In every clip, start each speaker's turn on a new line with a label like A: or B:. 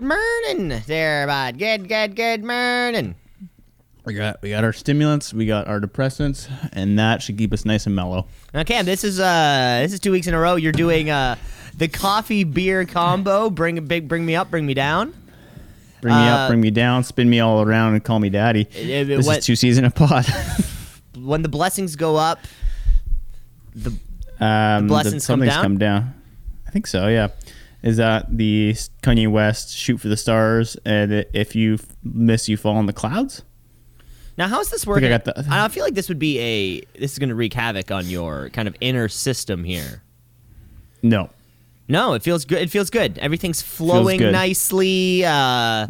A: Morning there, bud. Good, good, good morning.
B: We got we got our stimulants, we got our depressants, and that should keep us nice and mellow.
A: Cam, this is uh, this is two weeks in a row. You're doing uh, the coffee beer combo. Bring big, bring me up, bring me down.
B: Bring me
A: Uh,
B: up, bring me down, spin me all around, and call me daddy.
A: it-
B: this
A: what-
B: is two season a pod.
A: When the blessings go up, the
B: um,
A: blessings come
B: something's
A: down?
B: come down. I think so. Yeah. Is that the Kanye West shoot for the stars, and if you miss, you fall in the clouds?
A: now how's this
B: think I
A: working?
B: the-
A: I feel like this would be a this is going to wreak havoc on your kind of inner system here.
B: No.
A: No, it feels good. It feels good. Everything's flowing
B: good.
A: nicely. Uh,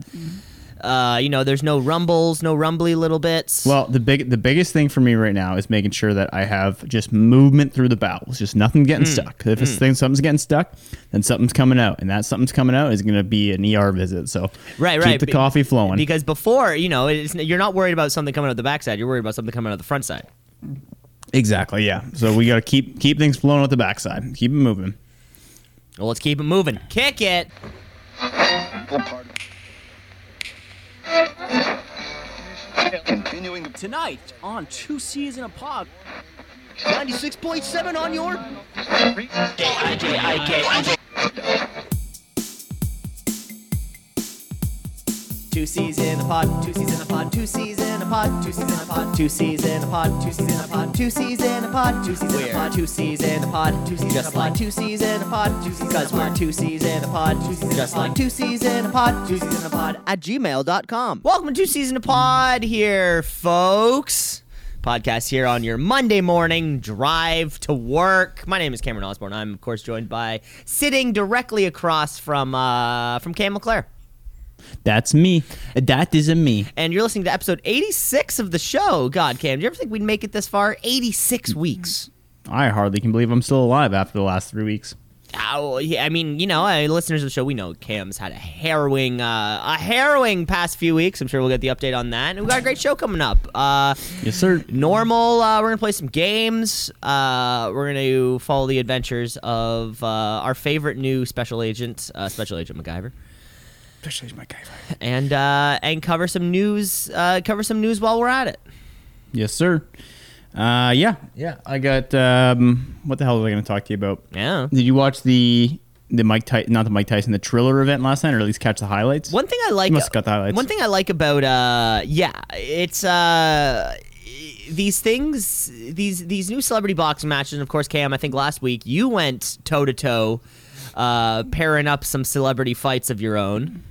A: uh, you know, there's no rumbles, no rumbly little bits.
B: Well, the big the biggest thing for me right now is making sure that I have just movement through the bowels, just nothing getting
A: Mm.
B: stuck. If it's thing, something's getting stuck, then something's coming out, and that something's coming out is going to be an ER visit. So
A: Right,
B: keep
A: right.
B: the
A: Be-
B: coffee flowing.
A: Because before, you know, it's, you're not worried about something coming out the backside. You're worried about something coming out of the front side.
B: exactly, yeah. So we got to keep keep things flowing with the backside, keep it moving.
A: Well, let's keep it moving. Kick it.
C: Continuing
A: Tonight on Two C's in a Pod. 96.7 on your. Two C's in a pod, two C's in a pod, two C's in a pod, two C's in a pod, two C's in a pod, two C's in a pod, two C's in a pod, two C's in a pod, two C's in a pod, two C's just like two C's in a pod, two C's because we're two C's in a pod, two C's just like two C's in a pod, two C's in a pod at gmail.com. Welcome to Two C's in a Pod here, folks. Podcast here on your Monday morning drive to work. My name is Cameron Osborne. I'm of course joined by sitting directly across from uh, from Cam LeClaire.
B: That's me. That is a me.
A: and you're listening to episode 86 of the show. God, Cam, do you ever think we'd make it this far? 86 weeks.
B: I hardly can believe I'm still alive after the last three weeks.
A: Oh, yeah, I mean, you know, uh, listeners of the show, we know Cam's had a harrowing, uh, a harrowing past few weeks. I'm sure we'll get the update on that. And we got a great show coming up. Uh,
B: Yes, sir.
A: normal, uh, we're gonna play some games. Uh, we're gonna follow the adventures of uh, our favorite new special agent, uh, Special Agent MacGyver.
B: Especially my guy.
A: and uh, and cover some news. Uh, cover some news while we're at it.
B: Yes, sir. Uh, yeah, yeah. I got. Um, what the hell was I going to talk to you about?
A: Yeah.
B: Did you watch the the Mike Tyson, not the Mike Tyson, the Triller event last night, or at least catch the highlights?
A: One thing I like.
B: You must have got the highlights.
A: One thing I like about uh, yeah, it's uh, these things, these these new celebrity boxing matches. And of course, Cam, I think last week you went toe to toe, uh, pairing up some celebrity fights of your own.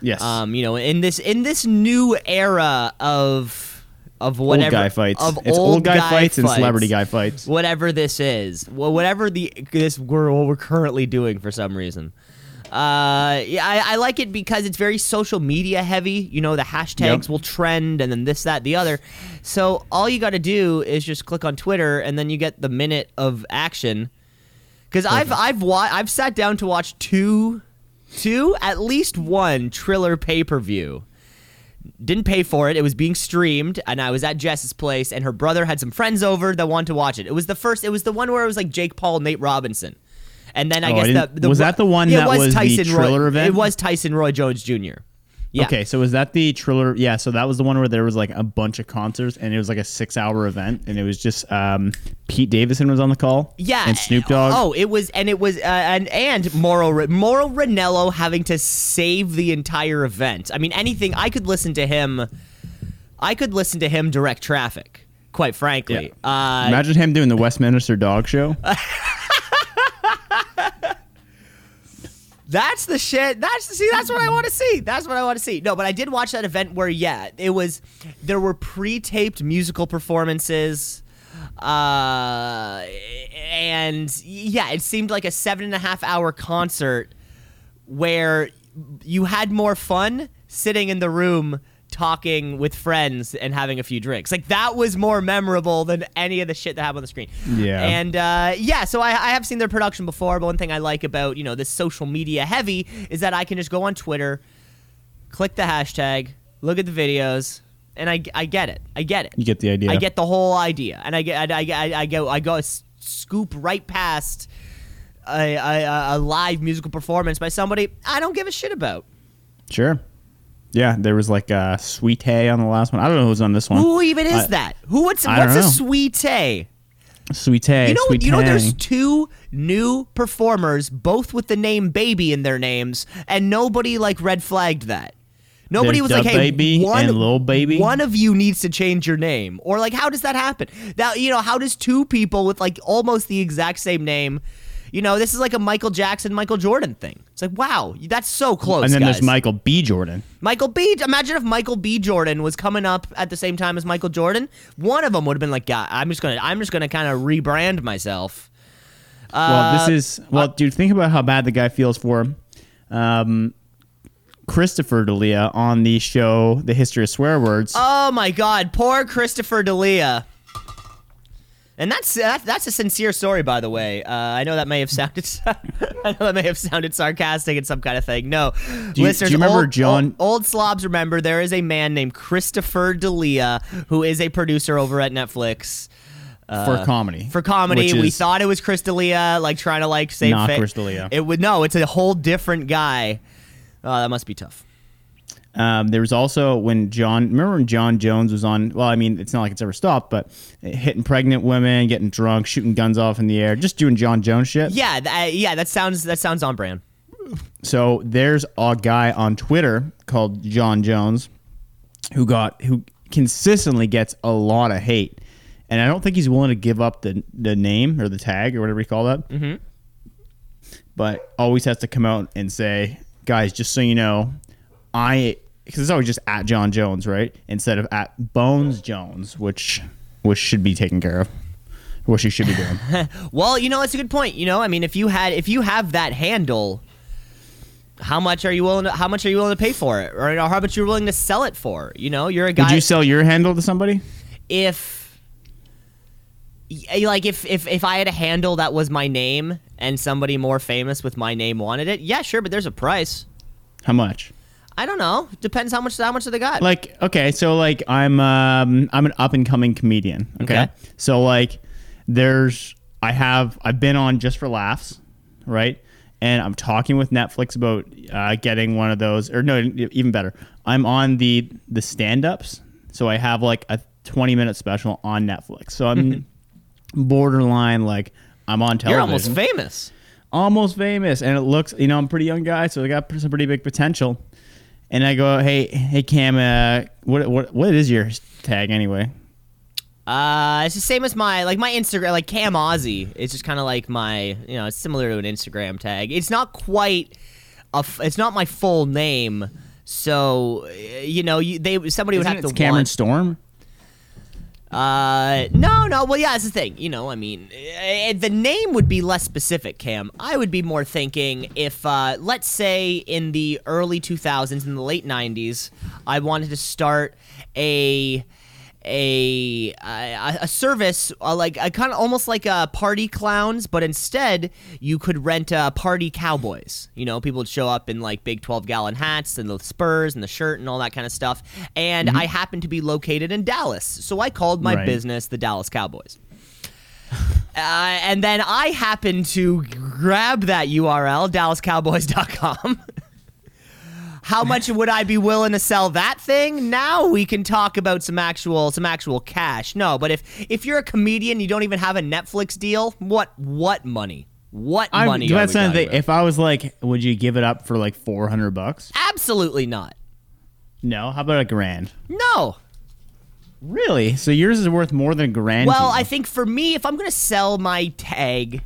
B: Yes.
A: Um, you know, in this in this new era of of whatever
B: old guy fights.
A: of
B: it's old guy, fights, and celebrity guy fights.
A: whatever this is, well, whatever the this we're what we're currently doing for some reason. Uh, yeah, I, I like it because it's very social media heavy. You know, the hashtags
B: Yep.
A: will trend, and then this, that, the other. So all you got to do is just click on Twitter, and then you get the minute of action. Because I've I've wa- I've sat down to watch two, two at least one Triller pay per view didn't pay for it. It was being streamed, and I was at Jess's place, and her brother had some friends over that wanted to watch it. It was the first. It was the one where it was like Jake Paul, Nate Robinson, and then I
B: Oh,
A: guess
B: didn't-
A: the, the
B: was that the one
A: Yeah,
B: that
A: it
B: was the
A: Tyson Roy,
B: event?
A: It was Tyson Roy Jones Jr. Yeah.
B: Okay, so was that the Triller? Yeah, so that was the one where there was like a bunch of concerts, and it was like a six-hour event, and it was just um, Pete Davidson was on the call.
A: Yeah,
B: and Snoop Dogg.
A: Oh, it was, and it was, uh, and and Mauro Mauro Ranallo having to save the entire event. I mean, anything I could listen to him. I could listen to him direct traffic. Quite frankly, uh,
B: Imagine him doing the Westminster Dog Show.
A: That's the shit. That's see. That's what I want to see. That's what I want to see. No, but I did watch that event where yeah, it was. There were pre-taped musical performances, uh, and yeah, it seemed like a seven and a half hour concert where you had more fun sitting in the room talking with friends and having a few drinks. Like that was more memorable than any of the shit that happened on the screen.
B: Yeah.
A: And uh, yeah, so I, I have seen their production before, but one thing I like about you know this social media heavy is that I can just go on Twitter, click the hashtag, look at the videos, and I, I get it. I get it.
B: You get the idea.
A: I get the whole idea, and I get I, I, I go I go scoop right past a, a, a live musical performance by somebody I don't give a shit about.
B: Sure. Yeah, there was like a sweet hay on the last one. I don't know who's on this one.
A: Who even is
B: I-
A: that? Who? What's
B: I
A: what's a sweet
B: hay.
A: You know, you know, there's two new performers, both with the name Baby in their names, and nobody like red flagged that. Nobody
B: There's
A: was like, "Hey,
B: Baby
A: one,
B: and Lil Baby."
A: one of you needs to change your name," or like, how does that happen? Now, you know, how does two people with like almost the exact same name? You know, this is like a Michael Jackson, Michael Jordan thing. It's like, wow, that's so close.
B: and then
A: guys.
B: there's Michael B. Jordan.
A: Michael B. Imagine if Michael B. Jordan was coming up at the same time as Michael Jordan. One of them would have been like, "God, I'm just gonna, I'm just gonna kind of rebrand myself."
B: Well, this
A: Uh,
B: is well, dude. Think about how bad the guy feels for him. Um, Christopher D'Elia on the show The History of Swear Words.
A: Oh my God, poor Christopher D'Elia. And that's that, that's a sincere story, by the way. Uh, I know that may have sounded I know that may have sounded sarcastic and some kind of thing. No,
B: Do you-
A: listeners,
B: do you remember
A: old,
B: John-
A: Old, old slobs remember there is a man named Christopher D'Elia who is a producer over at Netflix.
B: for comedy.
A: uh, for comedy. We thought it was Chris D'Elia, like trying to like save
B: Not
A: fa-
B: Chris D'Elia.
A: It would no, it's a whole different guy. Oh, that must be tough.
B: Um, there was also when John, remember when Jon Jones was on? Well, I mean, it's not like it's ever stopped, but hitting pregnant women, getting drunk, shooting guns off in the air, just doing Jon Jones shit.
A: Yeah, th- uh, yeah, that sounds that sounds on brand.
B: So there's a guy on Twitter called John Jones who got who consistently gets a lot of hate, and I don't think he's willing to give up the the name or the tag or whatever you call that. Mm-hmm. But always has to come out and say, guys, just so you know, I because it's always just at John Jones, right? Instead of at Bones Jones, which which should be taken care of, what she should be doing.
A: Well, you know, it's a good point. You know, I mean, if you had if you have that handle, how much are you willing to how much are you willing to pay for it, or how much you're willing to sell it for? You know, you're a guy.
B: Would you sell your handle to somebody?
A: if like if if if I had a handle that was my name and somebody more famous with my name wanted it, yeah, sure, but there's a price.
B: How much?
A: I don't know. Depends how much how much do they got.
B: like okay so like i'm um i'm an up and coming comedian okay?
A: Okay.
B: so like there's i have i've been on just for laughs right and i'm talking with netflix about uh, getting one of those or no even better i'm on the the stand-ups so i have like a 20 minute special on netflix so i'm borderline like i'm on television
A: You're almost famous.
B: almost famous and it looks you know i'm a pretty young guy so i got some pretty big potential and i go hey hey cam uh, what what what is your tag anyway
A: Uh, it's the same as my like my Instagram, like Cam Ozzy. It's just kind of like my, you know, it's similar to an Instagram tag. It's not quite a, f- it's not my full name. So, you know, you, they somebody would
B: Isn't
A: have
B: it
A: to
B: cameron
A: want.
B: storm
A: Uh, no, no. Well, yeah, that's the thing. You know, I mean, eh, the name would be less specific, Cam. I would be more thinking if, uh, let's say, in the early 2000s, in the late 90s, I wanted to start a a a, a service uh, like a kind of almost like a party clowns, but instead you could rent uh, party cowboys. You know, people would show up in like big 12 gallon hats and the spurs and the shirt and all that kind of stuff. And I happened to be located in Dallas, so I called my
B: Right.
A: business the Dallas Cowboys. Uh, and then I happened to grab that URL, DallasCowboys.com. How much would I be willing to sell that thing? Now we can talk about some actual some actual cash. No, but if if you're a comedian, you don't even have a Netflix deal. What what money? What
B: I'm,
A: money?
B: that's
A: we
B: not
A: talking
B: the,
A: about?
B: if i was like would you give it up for like 400 bucks
A: Absolutely not.
B: no how about a grand
A: No.
B: really so yours is worth more than a grand
A: Well. I think for me, if I'm going to sell my tag,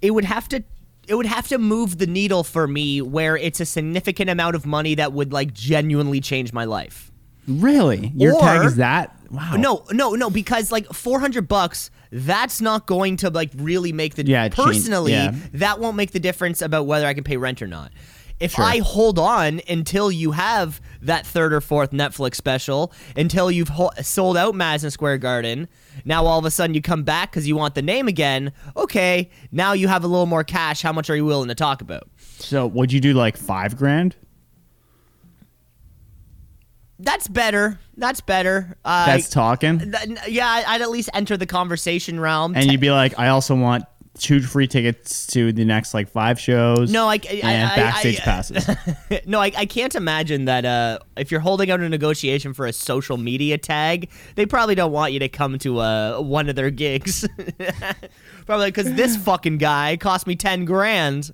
A: it would have to it would have to move the needle for me where it's a significant amount of money that would like genuinely change my life.
B: really your
A: Or-
B: tag is that wow
A: No, no, no, because like 400 bucks, that's not going to like really make the
B: Yeah,
A: personally,
B: yeah.
A: that won't make the difference about whether I can pay rent or not. If
B: Sure.
A: I hold on until you have that third or fourth Netflix special, until you've ho- sold out Madison Square Garden, now all of a sudden you come back because you want the name again. Okay, now you have a little more cash. How much are you willing to talk about?
B: so would you do like five grand
A: That's better. That's better. Uh,
B: that's talking
A: th- yeah, I'd at least enter the conversation realm.
B: and you'd be like i also want two free tickets to the next like five shows.
A: No, I, I,
B: and
A: I-
B: backstage
A: I-
B: passes.
A: no, I, I can't imagine that uh, if you're holding out a negotiation for a social media tag, they probably don't want you to come to uh, one of their gigs. probably because this fucking guy cost me ten grand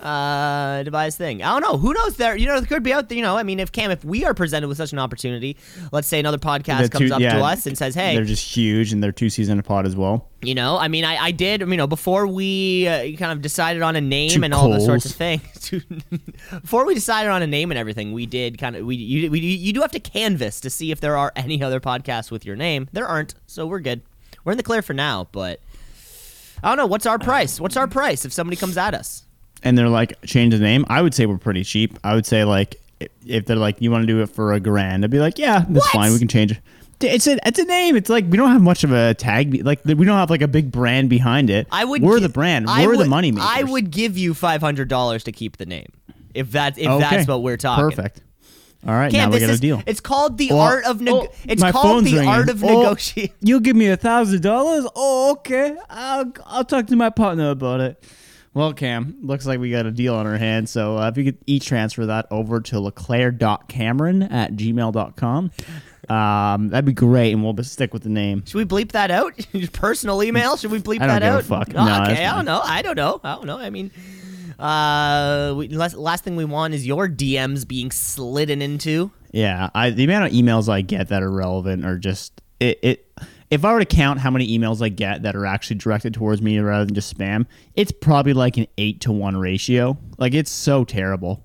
A: uh, to buy his thing. I don't know. Who knows? There, you know, there could be out there. You know, I mean, if Cam, if we are presented with such an opportunity, let's say another podcast
B: The
A: comes
B: two-
A: up
B: yeah,
A: to us and says, "Hey,
B: they're just huge and they're two season pod as well.
A: You know, I mean, I, I did, you know, before we uh, kind of decided on a name
B: Two
A: and all the sorts of things. before we decided on a name and everything, we did kind of we you, we you do have to canvas to see if there are any other podcasts with your name. There aren't, so we're good. We're in the clear for now, but I don't know. What's our price? What's our price if somebody comes at us?
B: And they're like change the name. I would say we're pretty cheap. I would say like if they're like you want to do it for a grand, I'd be like yeah, that's
A: What?
B: fine. We can change it. D- It's a it's a name. It's like we don't have much of a tag. Like we don't have like a big brand behind it.
A: I would.
B: We're
A: gi-
B: the brand.
A: I
B: We're the
A: would-
B: money makers.
A: I would give you five hundred dollars to keep the name, if that's if
B: Okay.
A: that's what we're talking.
B: Perfect. All right,
A: Cam,
B: now we
A: this
B: got a
A: is,
B: deal.
A: It's called the
B: Well,
A: art of neg-
B: oh,
A: It's
B: my
A: called the
B: ringing.
A: art of
B: Oh,
A: negotiating.
B: You'll give me a thousand dollars? Oh, okay. I'll I'll talk to my partner about it. Well, Cam, looks like we got a deal on our hands. So uh, if you could each transfer that over to leclaire.cameron at gmail.com, um, that'd be great. And we'll stick with the name.
A: Should we bleep that out? Personal email? Should we bleep
B: I don't
A: that
B: give a
A: out?
B: fuck. No, that's
A: okay, I don't know. I don't know. I don't know. I mean, uh, we, last, last thing we want is your DMs being slidden into.
B: Yeah, I, the amount of emails I get that are relevant are just it, it. If I were to count how many emails I get that are actually directed towards me rather than just spam, it's probably like an eight to one ratio. Like it's so terrible.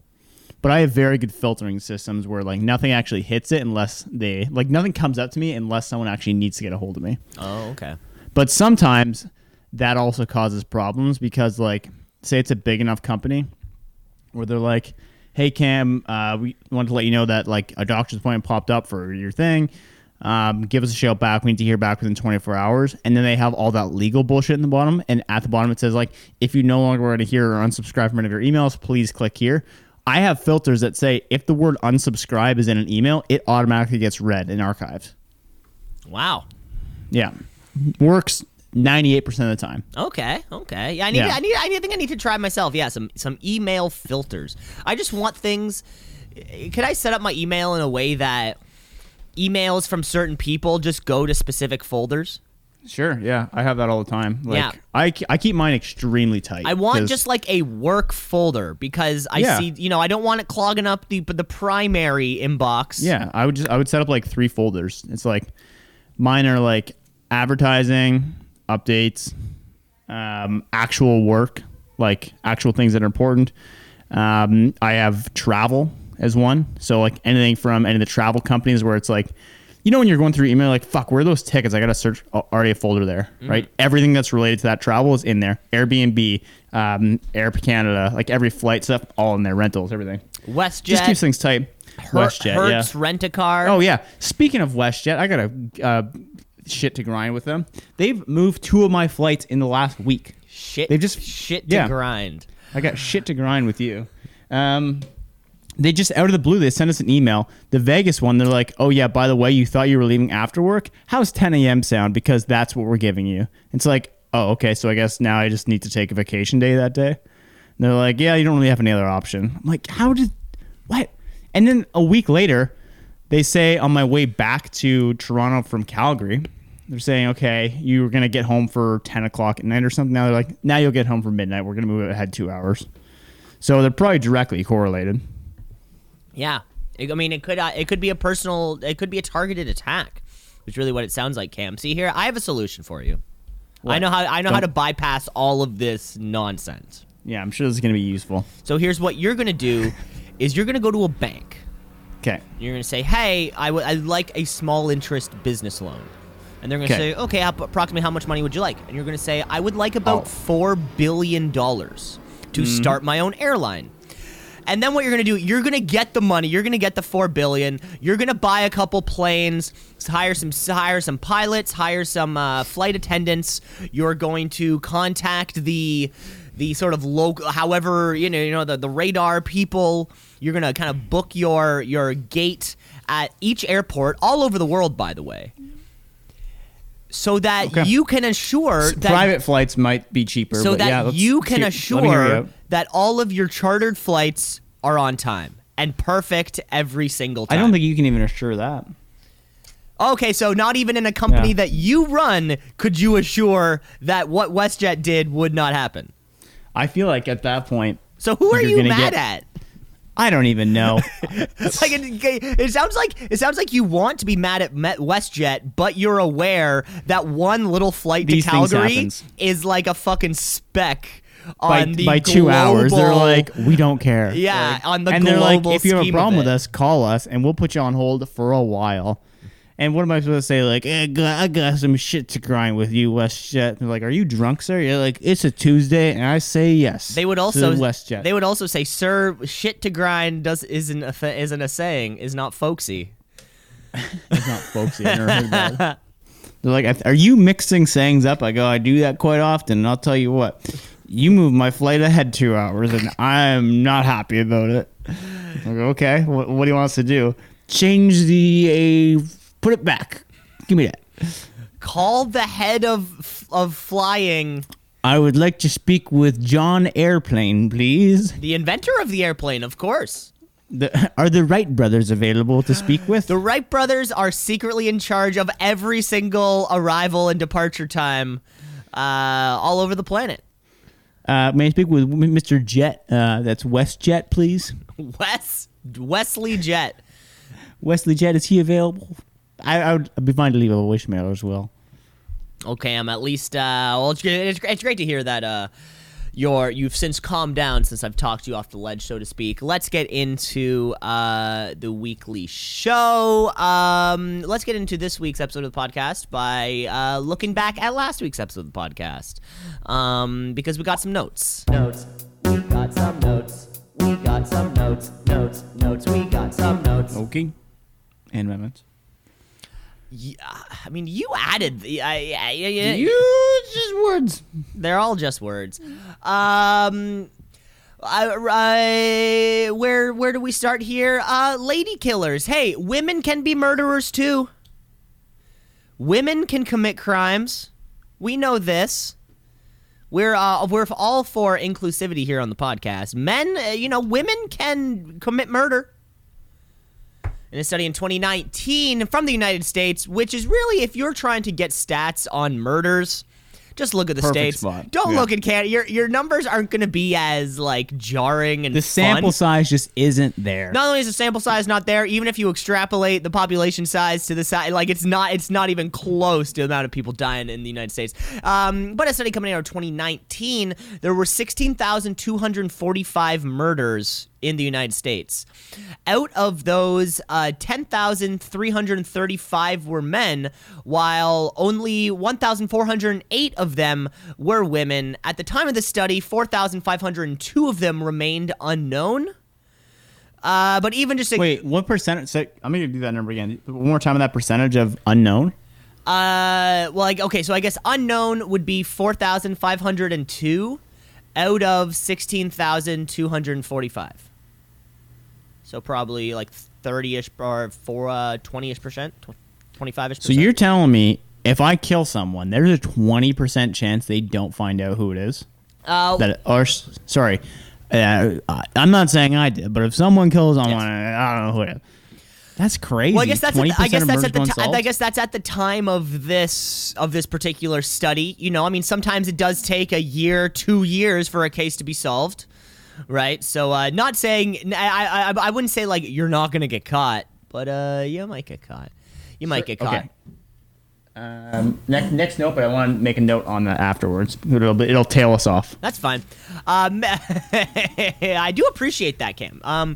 B: But I have very good filtering systems where like nothing actually hits it unless they like nothing comes up to me unless someone actually needs to get a hold of me.
A: Oh, okay.
B: But sometimes that also causes problems because, like, say it's a big enough company where they're like, "Hey Cam, uh, we want to let you know that like a doctor's appointment popped up for your thing. Um, give us a shout back. We need to hear back within 24 hours." And then they have all that legal bullshit in the bottom, and at the bottom it says like, "If you no longer want to hear or unsubscribe from any of your emails, please click here." I have filters that say if the word unsubscribe is in an email, it automatically gets read and archived.
A: Wow.
B: Yeah, works 98% of the time.
A: Okay. Okay. Yeah, I need.
B: Yeah.
A: I need. I need- I think I need to try myself. Yeah, some some email filters. I just want things. Could I set up my email in a way that emails from certain people just go to specific folders?
B: Sure, yeah, I have that all the time. Like,
A: Yeah.
B: I, I keep mine extremely tight.
A: I want just like a work folder because I
B: Yeah.
A: see, you know, I don't want it clogging up the the primary inbox.
B: yeah. I would just I would set up like three folders. It's like mine are like advertising, updates, um, actual work, like actual things that are important. Um, I have travel as one, so like anything from any of the travel companies where it's like. You know when you're going through email, like fuck, where are those tickets? I gotta search oh, already a folder there, right? Everything that's related to that travel is in there. Airbnb, um, Air Canada, like every flight stuff, all in there. Rentals, everything.
A: WestJet,
B: Just keeps things tight.
A: Her-
B: WestJet,
A: Hertz
B: yeah.
A: rent a car.
B: Oh yeah. Speaking of WestJet, I got a uh, shit to grind with them. They've moved two of my flights in the last week.
A: shit.
B: They've just-
A: shit to
B: yeah.
A: grind.
B: I got shit to grind with you. Um, they just out of the blue they sent us an email. The Vegas one, they're like, "Oh yeah, by the way, you thought you were leaving after work. How's 10 a.m. sound? Because that's what we're giving you." It's like, "Oh okay, so I guess now I just need to take a vacation day that day." And they're like, "Yeah, you don't really have any other option." I'm like, "How did what?" And then a week later, they say on my way back to Toronto from Calgary, they're saying, "Okay, you were gonna get home for 10 o'clock at night or something." Now they're like, "Now you'll get home for midnight. We're gonna move ahead two hours." So they're probably directly correlated.
A: Yeah, I mean, it could uh, it could be a personal, it could be a targeted attack. Which is really what it sounds like, Cam. See here, I have a solution for you. I know how I know how
B: Don't-
A: to bypass all of this nonsense.
B: Yeah, I'm sure this is gonna be useful.
A: So here's what you're gonna do: is you're gonna go to a bank.
B: Okay.
A: You're gonna say, "Hey, I would I'd like a small interest business loan," and they're gonna say, "Okay, approximately how much money would you like?" And you're gonna say, "I would like about
B: Oh.
A: four billion dollars to start my own airline." And then what you're gonna do? You're gonna get the money. You're gonna get the four billion. You're gonna buy a couple planes, hire some hire some pilots, hire some uh, flight attendants. You're going to contact the the sort of local, however you know you know the the radar people. You're gonna kind of book your your gate at each airport all over the world. By the way. So that
B: Okay.
A: you can assure that
B: Private flights might be cheaper.
A: so
B: but
A: that
B: yeah,
A: you can
B: hear- let you
A: assure that all of your chartered flights are on time and perfect every single time.
B: I don't think you can even assure that.
A: Okay, so not even in a company
B: Yeah.
A: that you run could you assure that what WestJet did would not happen.
B: I feel like at that point,
A: So who are you mad
B: get-
A: at?
B: I don't even know.
A: like it, it sounds like it sounds like you want to be mad at Met WestJet, but you're aware that one little flight
B: These
A: to Calgary is like a fucking speck
B: by,
A: on the
B: by two hours, they're like, we don't care.
A: Yeah,
B: Like-
A: on the
B: and they're like, if you have a problem with us, call us, and we'll put you on hold for a while. And what am I supposed to say? Like, eh, I got some shit to grind with you, WestJet. They're like, are you drunk, sir? You're like, it's a Tuesday, and I say yes.
A: They would also
B: WestJet.
A: they would also say, "Sir, shit to grind does isn't a isn't a saying, is not folksy."
B: It's not folksy. I never heard that. They're like, are you mixing sayings up? I go, I do that quite often, and I'll tell you what. You move my flight ahead two hours, and I'm not happy about it. I go, okay, what, what do you want us to do? Change the, uh, put it back. Give me that.
A: Call the head of of flying,
B: I would like to speak with John Airplane, please.
A: the inventor of the airplane, of course.
B: The, are the Wright brothers available to speak with?
A: The Wright brothers are secretly in charge of every single arrival and departure time uh, all over the planet.
B: Uh, may I speak with Mr. Jet? Uh, that's West Jet, please.
A: Wes Wesley Jet.
B: Wesley Jet, is he available? I, I would I'd be fine to leave a voicemail as well.
A: Okay, I'm at least. Uh, well, it's, it's, it's great to hear that uh, you're you've since calmed down since I've talked you off the ledge, so to speak. Let's get into uh, the weekly show. Um, let's get into this week's episode of the podcast by uh, looking back at last week's episode of the podcast, um, because we got some notes.
D: Notes. We got some notes. We got some notes. Notes. Notes. We got some notes.
B: Okay. And amendments.
A: Yeah, I mean, you added the. I, I, I,
B: You just words.
A: They're all just words. Um, I, I, where where do we start here? Uh, lady killers. Hey, women can be murderers too. Women can commit crimes. We know this. We're uh, we're all for inclusivity here on the podcast. Men, uh, you know, women can commit murder. In a study in 2019 from the United States, which is really, if you're trying to get stats on murders, just look at the
B: Perfect
A: states.
B: spot.
A: Don't
B: Yeah.
A: look at Canada. Your your numbers aren't going to be as like jarring and
B: The sample
A: fun.
B: size just isn't there.
A: Not only is the sample size not there, even if you extrapolate the population size to the side, like it's not, it's not even close to the amount of people dying in the United States. Um, but a study coming out of 2019, there were 16,245 murders in the United States. Out of those, uh, 10,335 were men, while only 1,408 of them were women. At the time of the study, 4,502 of them remained unknown. Uh, but even just
B: Wait, what percentage? So, I'm gonna do that number again. One more time on that percentage of unknown.
A: Uh, well, like okay, so I guess unknown would be four thousand five hundred and two out of sixteen thousand two hundred and forty-five. So probably like thirty-ish or four, uh, twenty-ish percent, twenty-five-ish. Percent.
B: So you're telling me if I kill someone, there's a twenty percent chance they don't find out who it is.
A: uh,
B: That or sorry, uh, I'm not saying I did, but if someone kills someone, I don't know who it is. That's crazy.
A: Well, I guess that's at the, I guess that's at the ti- I guess that's at the time of this of this particular study. You know, I mean, sometimes it does take a year, two years for a case to be solved, right? So, uh, not saying I I I wouldn't say like you're not gonna get caught, but uh, you might get caught. You might get caught.
B: Okay. Um, next, next note, but I want to make a note on that afterwards. It'll, it'll tail us off.
A: That's fine. Um, I do appreciate that, Cam. Um,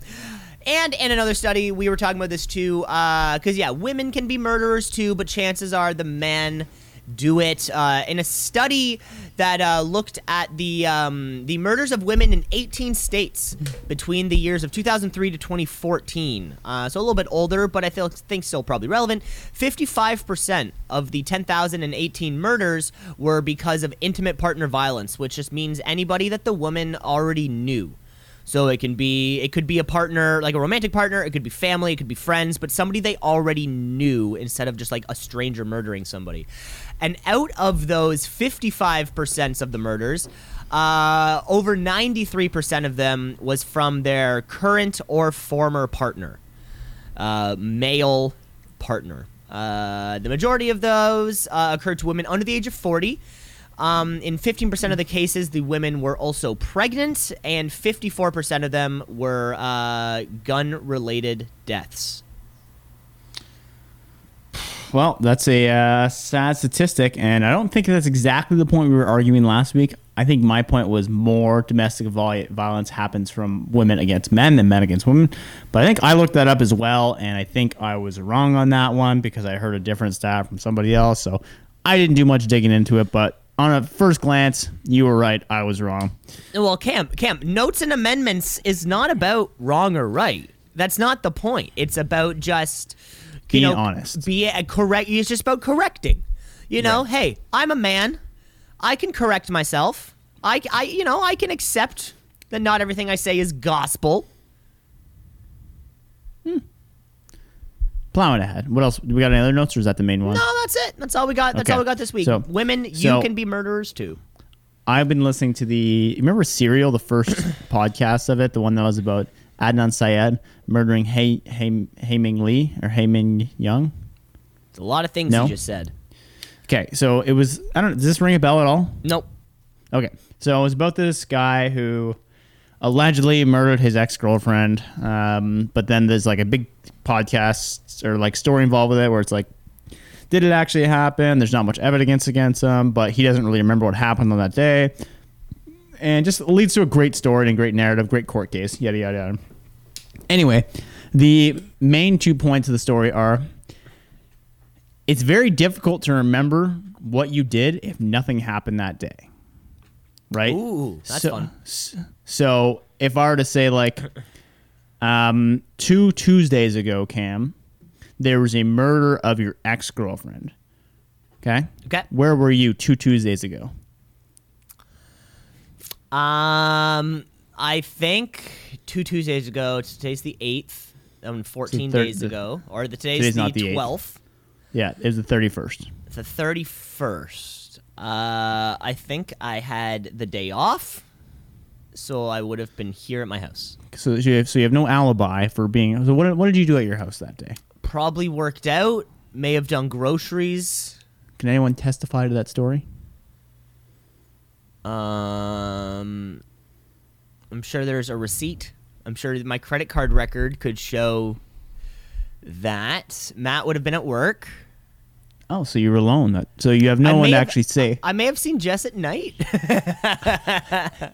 A: and in another study, we were talking about this too, Uh. because yeah, women can be murderers too, but chances are the men do it. Uh, in a study that uh, looked at the um, the murders of women in 18 states between the years of 2003 to 2014, uh, so a little bit older, but I feel think still probably relevant. 55% of the 10,018 murders were because of intimate partner violence, which just means anybody that the woman already knew. So it can be it could be a partner, like a romantic partner, it could be family, it could be friends, but somebody they already knew instead of just like a stranger murdering somebody. And out of those 55% of the murders, uh, over 93% of them was from their current or former partner, uh, male partner. Uh, the majority of those uh, occurred to women under the age of 40. Um, in 15% of the cases, the women were also pregnant, and 54% of them were uh, gun related deaths.
B: Well, that's a uh, sad statistic, and I don't think that's exactly the point we were arguing last week. I think my point was more domestic vi- violence happens from women against men than men against women. But I think I looked that up as well, and I think I was wrong on that one because I heard a different stat from somebody else. So I didn't do much digging into it, but on a first glance, you were right. I was wrong.
A: Well, Cam, Cam, notes and amendments is not about wrong or right. That's not the point. It's about just you
B: Being
A: know,
B: honest.
A: Be a correct. It's just about correcting. You know, hey, I'm a man. I can correct myself. I, I, you know, I can accept that not everything I say is gospel. Hmm.
B: Plowing ahead. What else? We got any other notes, or is that the main one?
A: No, that's it. That's all we got. That's
B: Okay.
A: all we got this week.
B: So-
A: Women, you
B: so-
A: can be murderers too.
B: I've been listening to the. Remember Serial, the first podcast of it, the one that was about Adnan Syed murdering Hay Hay Hae Min Lee or Hayming Young.
A: It's a lot of things
B: No?
A: you just said.
B: Okay, so it was. I don't. Does this ring a bell at all?
A: Nope.
B: Okay, so it was about this guy who allegedly murdered his ex girlfriend. Um, but then there's like a big podcast or like story involved with it where it's like, did it actually happen? There's not much evidence against him, but he doesn't really remember what happened on that day. And just leads to a great story and a great narrative, great court case, yada, yada, yada. Anyway, the main two points of the story are it's very difficult to remember what you did if nothing happened that day. Right?
A: Ooh, that's
B: so,
A: fun.
B: So if I were to say like um, two Tuesdays ago, Cam, there was a murder of your ex girlfriend. Okay?
A: Okay.
B: Where were you two Tuesdays ago?
A: Um, I think two Tuesdays ago. Today's the eighth. Um, fourteen
B: third-
A: days
B: the-
A: ago, or the today's,
B: today's
A: the
B: not the eighth.
A: twelfth.
B: Yeah, it was the 31st.
A: the thirty first. Uh, I think I had the day off, so I would have been here at my house.
B: So you have, so you have no alibi for being. So what, what did you do at your house that day?
A: Probably worked out. May have done groceries.
B: Can anyone testify to that story?
A: Um, I'm sure there's a receipt. I'm sure my credit card record could show that Matt would have been at work.
B: Oh, so you were alone. So you have no one to
A: have-
B: actually say.
A: I may have seen Jess at night.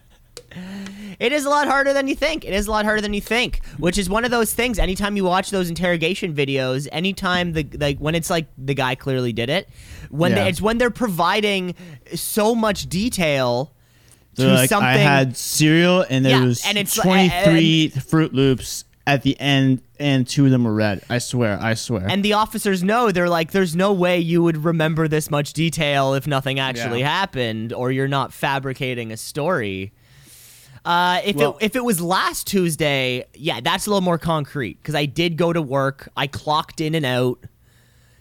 A: it is a lot harder than you think. It is a lot harder than you think, which is one of those things. Anytime you watch those interrogation videos, anytime the like when it's like the guy clearly did it, when
B: Yeah.
A: they, it's when they're providing so much detail to
B: like,
A: something.
B: I had cereal and there
A: Yeah,
B: was
A: and it's uh, uh, like-
B: twenty three Froot Loops at the end, and two of them were red. I swear, I swear.
A: and the officers know they're like there's no way you would remember this much detail if nothing actually
B: Yeah.
A: happened or you're not fabricating a story uh, if
B: Well-
A: it if it was last Tuesday, yeah, that's a little more concrete because I did go to work. I clocked in and out.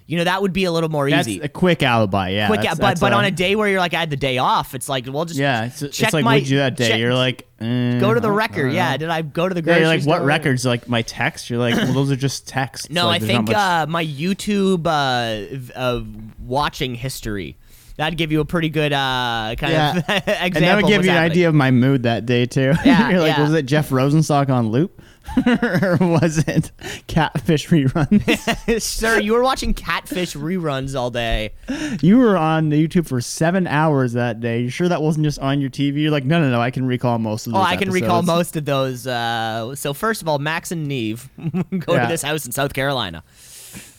A: You know that would be a little more
B: that's
A: easy.
B: a quick alibi. Yeah,
A: Quick,
B: that's-
A: but
B: that's
A: but
B: what
A: on a day where you're like I had the day off, it's like well just
B: yeah, it's, it's
A: check
B: like
A: my
B: what'd you do that day?
A: check-
B: you're like eh,
A: go to the
B: I don't- I
A: record. Yeah, did I go to the
B: Yeah,
A: grocery
B: you're like what records? Like my text. You're like, well, those are just texts.
A: No,
B: Like,
A: I think
B: much-
A: uh, my YouTube uh, v- uh, watching history. That'd give you a pretty good uh, kind
B: Yeah.
A: of example.
B: and that would give you an idea of my mood that day too.
A: Yeah,
B: you're like,
A: yeah.
B: was it Jeff Rosenstock on loop, or was it Catfish reruns?
A: Sir, you were watching catfish reruns all day.
B: you were on YouTube for seven hours that day. You sure that wasn't just on your TV? You're like, no, no, no. I can recall most of.
A: Those oh,
B: those
A: I can recall most of those. Uh, so first of all, Max and Neve go
B: Yeah.
A: to this house in South Carolina.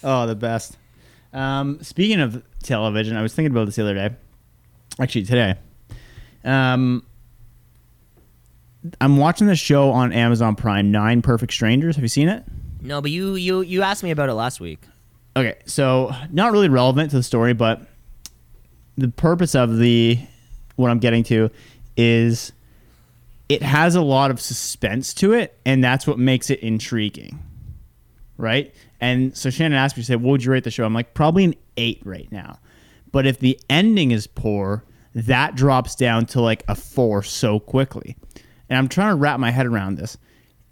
B: Oh, the best. Um, speaking of television, I was thinking about this the other day. Actually, today. Um, I'm watching this show on Amazon Prime, Nine Perfect Strangers. Have you seen it?
A: No, but you you you asked me about it last week.
B: Okay, so not really relevant to the story, but the purpose of the what I'm getting to is it has a lot of suspense to it, and that's what makes it intriguing, right? And so Shannon asked me, she said, "What would you rate the show?" I'm like, probably an eight right now. But if the ending is poor, that drops down to like a four so quickly. And I'm trying to wrap my head around this.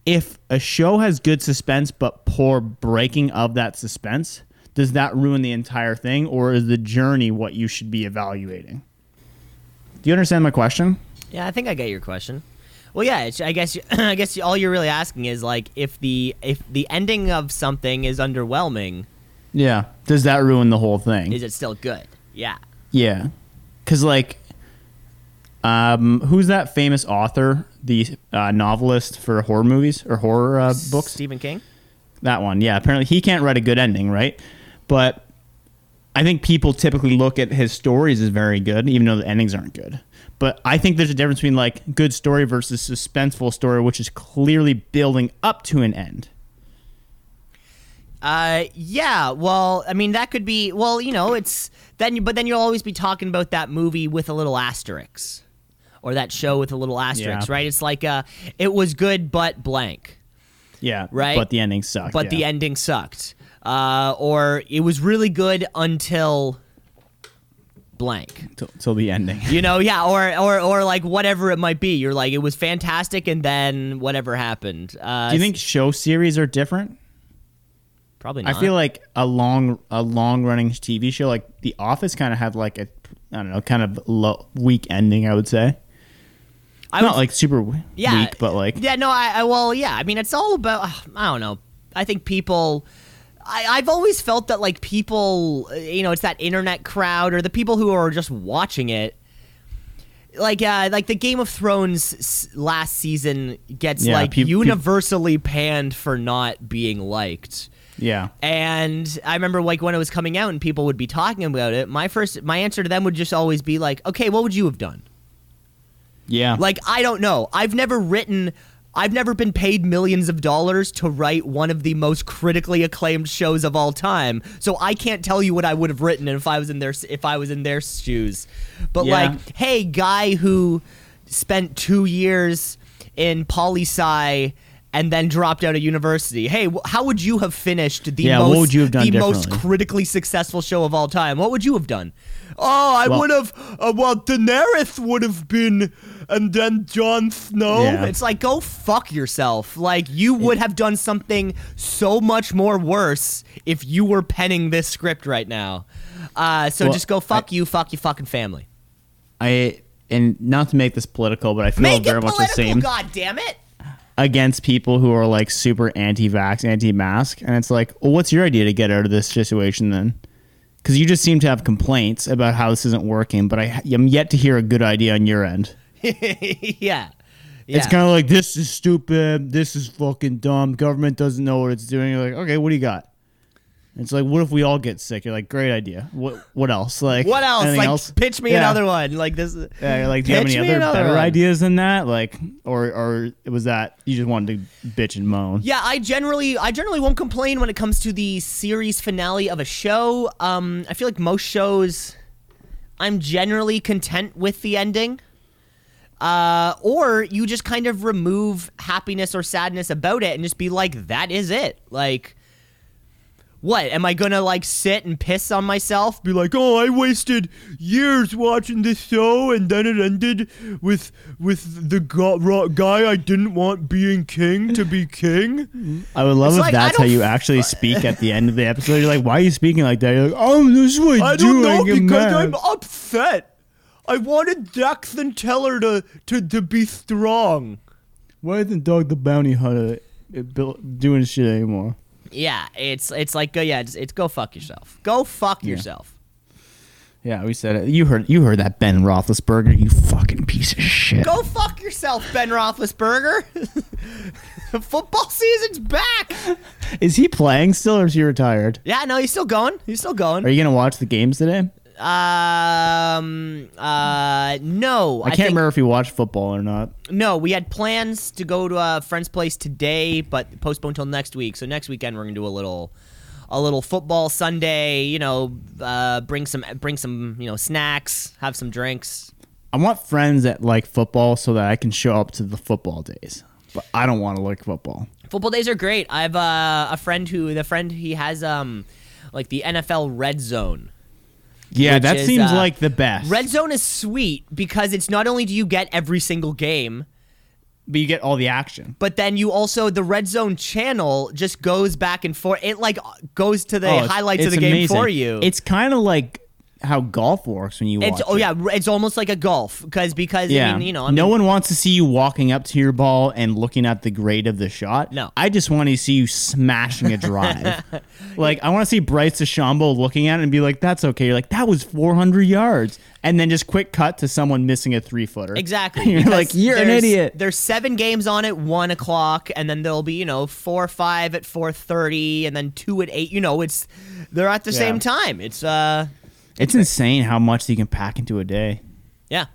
B: If a show has good suspense but poor breaking of that suspense, does that ruin the entire thing, or is the journey what you should be evaluating? Do you understand my question?
A: Yeah, I think I get your question. Well, yeah, it's, I guess I guess all you're really asking is like if the if the ending of something is underwhelming,
B: Yeah. Does that ruin the whole thing?
A: is it still good? Yeah.
B: yeah. Cause like, um, who's that famous author, the uh, novelist for horror movies or horror uh, books?
A: Stephen King.
B: That one, yeah. Apparently, he can't write a good ending, right? But I think people typically look at his stories as very good, even though the endings aren't good. But I think there's a difference between like good story versus suspenseful story, which is clearly building up to an end.
A: Uh, yeah. Well, I mean, that could be. Well, you know, it's then. You, but then you'll always be talking about that movie with a little asterisk, or that show with a little asterisk,
B: Yeah.
A: right? It's like, uh, it was good, but blank.
B: Yeah,
A: Right.
B: But the ending sucked.
A: but the ending sucked. Uh, or it was really good until blank.
B: till, till the ending.
A: You know, yeah, or or or like whatever it might be. You're like, it was fantastic, and then whatever happened. Uh,
B: Do you think show series are different?
A: Probably Not.
B: I feel like a long a long running TV show like The Office kind of had like a I don't know kind of low, weak ending. I would say
A: I
B: not
A: would-
B: like super
A: yeah,
B: weak, but like
A: yeah, no, I, I well, yeah. I mean, it's all about. I don't know. I think people. I, I've always felt that like people, you know, it's that internet crowd or the people who are just watching it. Like, uh, like the Game of Thrones last season gets
B: Yeah,
A: like
B: peop-
A: universally panned for not being liked.
B: yeah
A: And I remember like when it was coming out and people would be talking about it. My first, my answer to them would just always be like, "Okay, what would you have done?"
B: yeah
A: Like I don't know. I've never written I've never been paid millions of dollars to write one of the most critically acclaimed shows of all time. So I can't tell you what I would have written if I was in their if I was in their shoes. But
B: Yeah.
A: like, hey, guy who spent 2 years in poli sci and then dropped out of university. Hey, how would you have finished the
B: Yeah,
A: most
B: what would you have
A: the most critically successful show of all time? What would you have done? Oh, I
B: Well-
A: would have. Uh, well, Daenerys would have been, and then Jon Snow.
B: Yeah.
A: It's like go fuck yourself. Like you would have done something so much more worse if you were penning this script right now. Uh, so
B: Well,
A: just go fuck
B: I-
A: you, fuck your fucking family.
B: I and not to make this political, but I feel
A: Make
B: very much the same
A: god damn it!
B: against people who are like super anti-vax, anti-mask, and it's like, well, what's your idea to get out of this situation then? Because you just seem to have complaints about how this isn't working, but I am yet to hear a good idea on your end.
A: yeah.
B: It's kind of like this is stupid. This is fucking dumb. Government doesn't know what it's doing. You're like, okay, what do you got? It's like, what if we all get sick? You're like, great idea. What what else? Like,
A: What else? Like,
B: else?
A: pitch me
B: Yeah.
A: another one. Like this. is-
B: Yeah, like, do you have any other better
A: one.
B: ideas than that? Like, or or was that you just wanted to bitch and moan?
A: Yeah, I generally I generally won't complain when it comes to the series finale of a show. Um, I feel like most shows, I'm generally content with the ending. Uh, or you just kind of remove happiness or sadness about it and just be like, that is it. Like, what am I gonna like sit and piss on myself? Be like, oh, I wasted years watching this show, and then it ended with with the go- guy I didn't want being king to be king.
B: I would love
A: It's
B: if
A: like,
B: that's how you
A: f-
B: actually speak at the end of the episode. You're like, why are you speaking like that? You're like, oh, this is what I,
A: I
B: do.
A: don't know because
B: mad."
A: I'm upset. I wanted Jackson Teller to to to be strong.
B: Why isn't Dog the Bounty Hunter uh, doing shit anymore?
A: Yeah, it's it's like go yeah, it's, it's go fuck yourself. Go fuck yourself.
B: Yeah, we said it. You heard you heard that Ben Roethlisberger, you fucking piece of shit.
A: Go fuck yourself, Ben Roethlisberger. The football season's back.
B: Is he playing still or is he retired?
A: Yeah, no, he's still going. He's still going.
B: Are you gonna watch the games today?
A: Um. Uh. No.
B: I can't
A: think-
B: remember if you watched football or not.
A: No, we had plans to go to a friend's place today, but postponed till next week. So next weekend we're gonna do a little, a little football Sunday. You know, uh, bring some, bring some, you know, snacks, have some drinks.
B: I want friends that like football so that I can show up to the football days. But I don't want to like football.
A: Football days are great. I have uh, a friend who the friend he has um like the NFL Red Zone.
B: Yeah, that
A: is,
B: seems
A: uh,
B: like the best.
A: Red Zone is sweet because it's not only do you get every single game,
B: but you get all the action.
A: but then you also the Red Zone channel just goes back and forth. It like goes to the
B: Oh,
A: highlights of the game
B: amazing.
A: for you.
B: It's kind of like how golf works when you watch.
A: it's oh
B: it.
A: yeah, it's almost like a golf because because
B: Yeah,
A: I mean, you know I
B: no
A: mean,
B: one wants to see you walking up to your ball and looking at the grade of the shot.
A: No.
B: I just want to see you smashing a drive. like I want to see Bryce DeChambeau looking at it and be like, "That's okay." You're like, "That was 400 yards," and then just quick cut to someone missing a three footer.
A: Exactly.
B: You're like, "You're an idiot."
A: There's seven games on at one o'clock, and then there'll be you know four or five at four thirty, and then two at eight. You know, it's they're at the
B: Yeah.
A: same time. It's uh,
B: It's insane how much you can pack into a day.
A: yeah.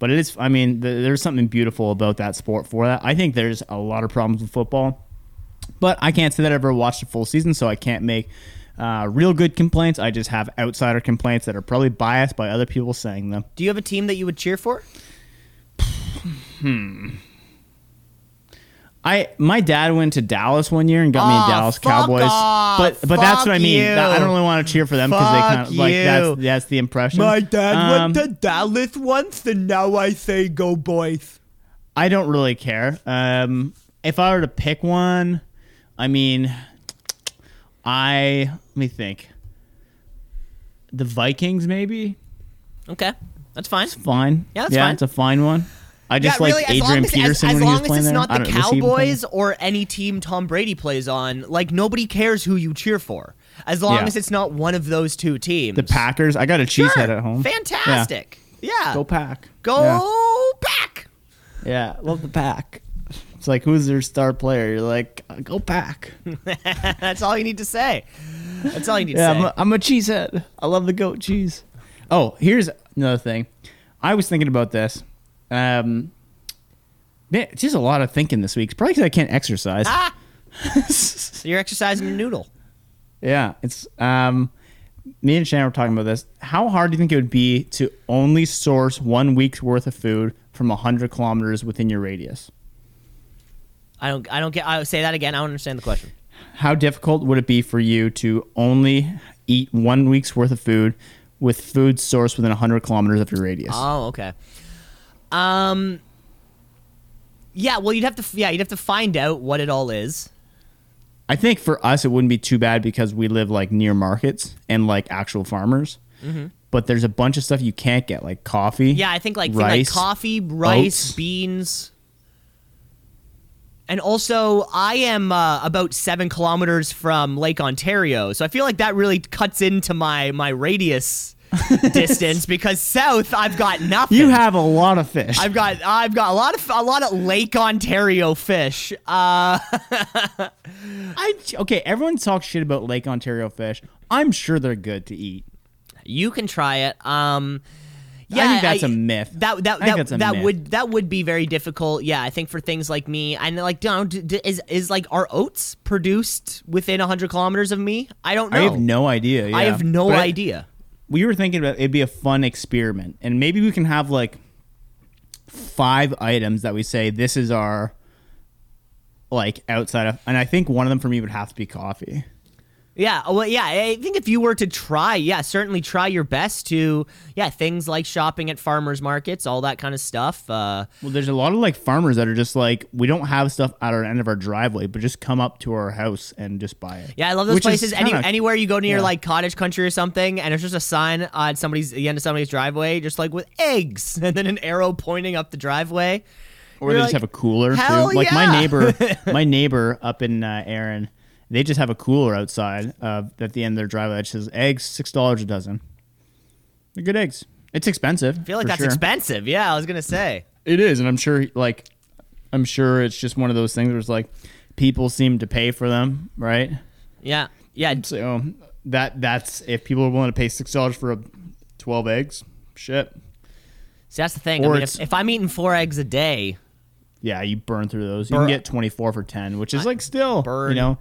B: But it is. I mean, th- there's something beautiful about that sport for that. I think there's a lot of problems with football, but I can't say that I've ever watched a full season, so I can't make uh, real good complaints. I just have outsider complaints that are probably biased by other people saying them.
A: Do you have a team that you would cheer for?
B: I my dad went to Dallas one year and got me
A: Aw,
B: a Dallas
A: fuck
B: Cowboys,
A: off.
B: but but that's
A: Fuck
B: what I mean.
A: you.
B: I don't really want to cheer for them because they
A: Fuck
B: kind of like
A: you.
B: that's that's the impression. My dad Um, went to
A: Dallas once, and now I say go boys.
B: I don't really care. Um, if I were to pick one, I mean, I let me think. The Vikings, maybe.
A: Okay, that's fine.
B: It's fine.
A: Yeah, that's
B: yeah,
A: fine.
B: it's a fine one. I just
A: yeah,
B: like
A: really, as long
B: Adrian
A: as,
B: Peterson
A: as, as
B: when he was
A: long as it's
B: there.
A: not the
B: don't- was he even playing?
A: Cowboys or any team Tom Brady plays on, like nobody cares who you cheer for, as long
B: Yeah.
A: as it's not one of those two teams.
B: The Packers. I got a cheesehead
A: Sure.
B: at home.
A: Fantastic. Yeah.
B: Yeah. Go pack.
A: Go
B: Yeah.
A: back.
B: Yeah, love the pack. It's like who's their star player? You're like, uh, go pack.
A: That's all you need to say. That's all you need
B: Yeah,
A: to
B: I'm
A: say.
B: a, I'm a cheesehead. I love the goat cheese. Oh, here's another thing. I was thinking about this. Um, man, it's just a lot of thinking this week. It's probably because I can't exercise.
A: ah! so you're exercising your noodle.
B: Yeah, it's um, me and Shannon were talking about this. How hard do you think it would be to only source one week's worth of food from hundred kilometers within your radius?
A: I don't. I don't get. I say that again. I don't understand the question.
B: How difficult would it be for you to only eat one week's worth of food with food sourced within 100 kilometers of your radius?
A: Oh, okay. Um. Yeah. Well, you'd have to. Yeah, you'd have to find out what it all is.
B: I think for us, it wouldn't be too bad because we live like near markets and like actual farmers. But there's a bunch of stuff you can't get, like coffee.
A: Yeah, I think like thing like
B: rice,
A: coffee, rice,
B: oats.
A: beans. And also, I am uh, about seven kilometers from Lake Ontario, so I feel like that really cuts into my my radius distance because south I've got nothing.
B: You have a lot of fish.
A: I've got I've got a lot of a lot of Lake Ontario fish. Uh,
B: I, okay, everyone talks shit about Lake Ontario fish. I'm sure they're good to eat.
A: you can try it. Um, yeah,
B: I think that's a myth.
A: That that
B: I think
A: that,
B: that's a
A: that
B: myth.
A: would that would be very difficult. Yeah, I think for things like me, and like, don't d- is is like are oats produced within hundred kilometers of me? I don't know.
B: I have no idea.
A: I have no
B: But I-
A: idea.
B: We were thinking about it'd be a fun experiment, and maybe we can have like five items that we say this is our like outside of, and I think one of them for me would have to be coffee.
A: Yeah, well, yeah. I think if you were to try, yeah, certainly try your best to, yeah, things like shopping at farmers markets, all that kind of stuff. Uh,
B: Well, there's a lot of like farmers that are just like we don't have stuff at our end of our driveway, but just come up to our house and just buy it.
A: Yeah, I love those
B: Which
A: places. Any,
B: kinda-
A: anywhere you go near
B: yeah.
A: like cottage country or something, and it's just a sign on somebody's the end of somebody's driveway, just like with eggs, and then an arrow pointing up the driveway.
B: or
A: You're
B: they just have a cooler
A: "Hell
B: too. Like my neighbor, my neighbor up in uh, Erin, they just have a cooler outside uh, at the end of their driveway that says eggs six dollars a dozen. They're good eggs. It's expensive.
A: I feel like that's
B: sure.
A: expensive. Yeah, I was gonna say.
B: It is, and I'm sure like I'm sure it's just one of those things where it's like people seem to pay for them, right?
A: Yeah, yeah.
B: So that that's if people are willing to pay six dollars for a twelve eggs, shit.
A: See, that's the thing. I mean, if, if I'm eating four eggs a day,
B: Yeah, you burn through those. You
A: Bur-
B: can get twenty four for ten, which is like still
A: burn
B: you know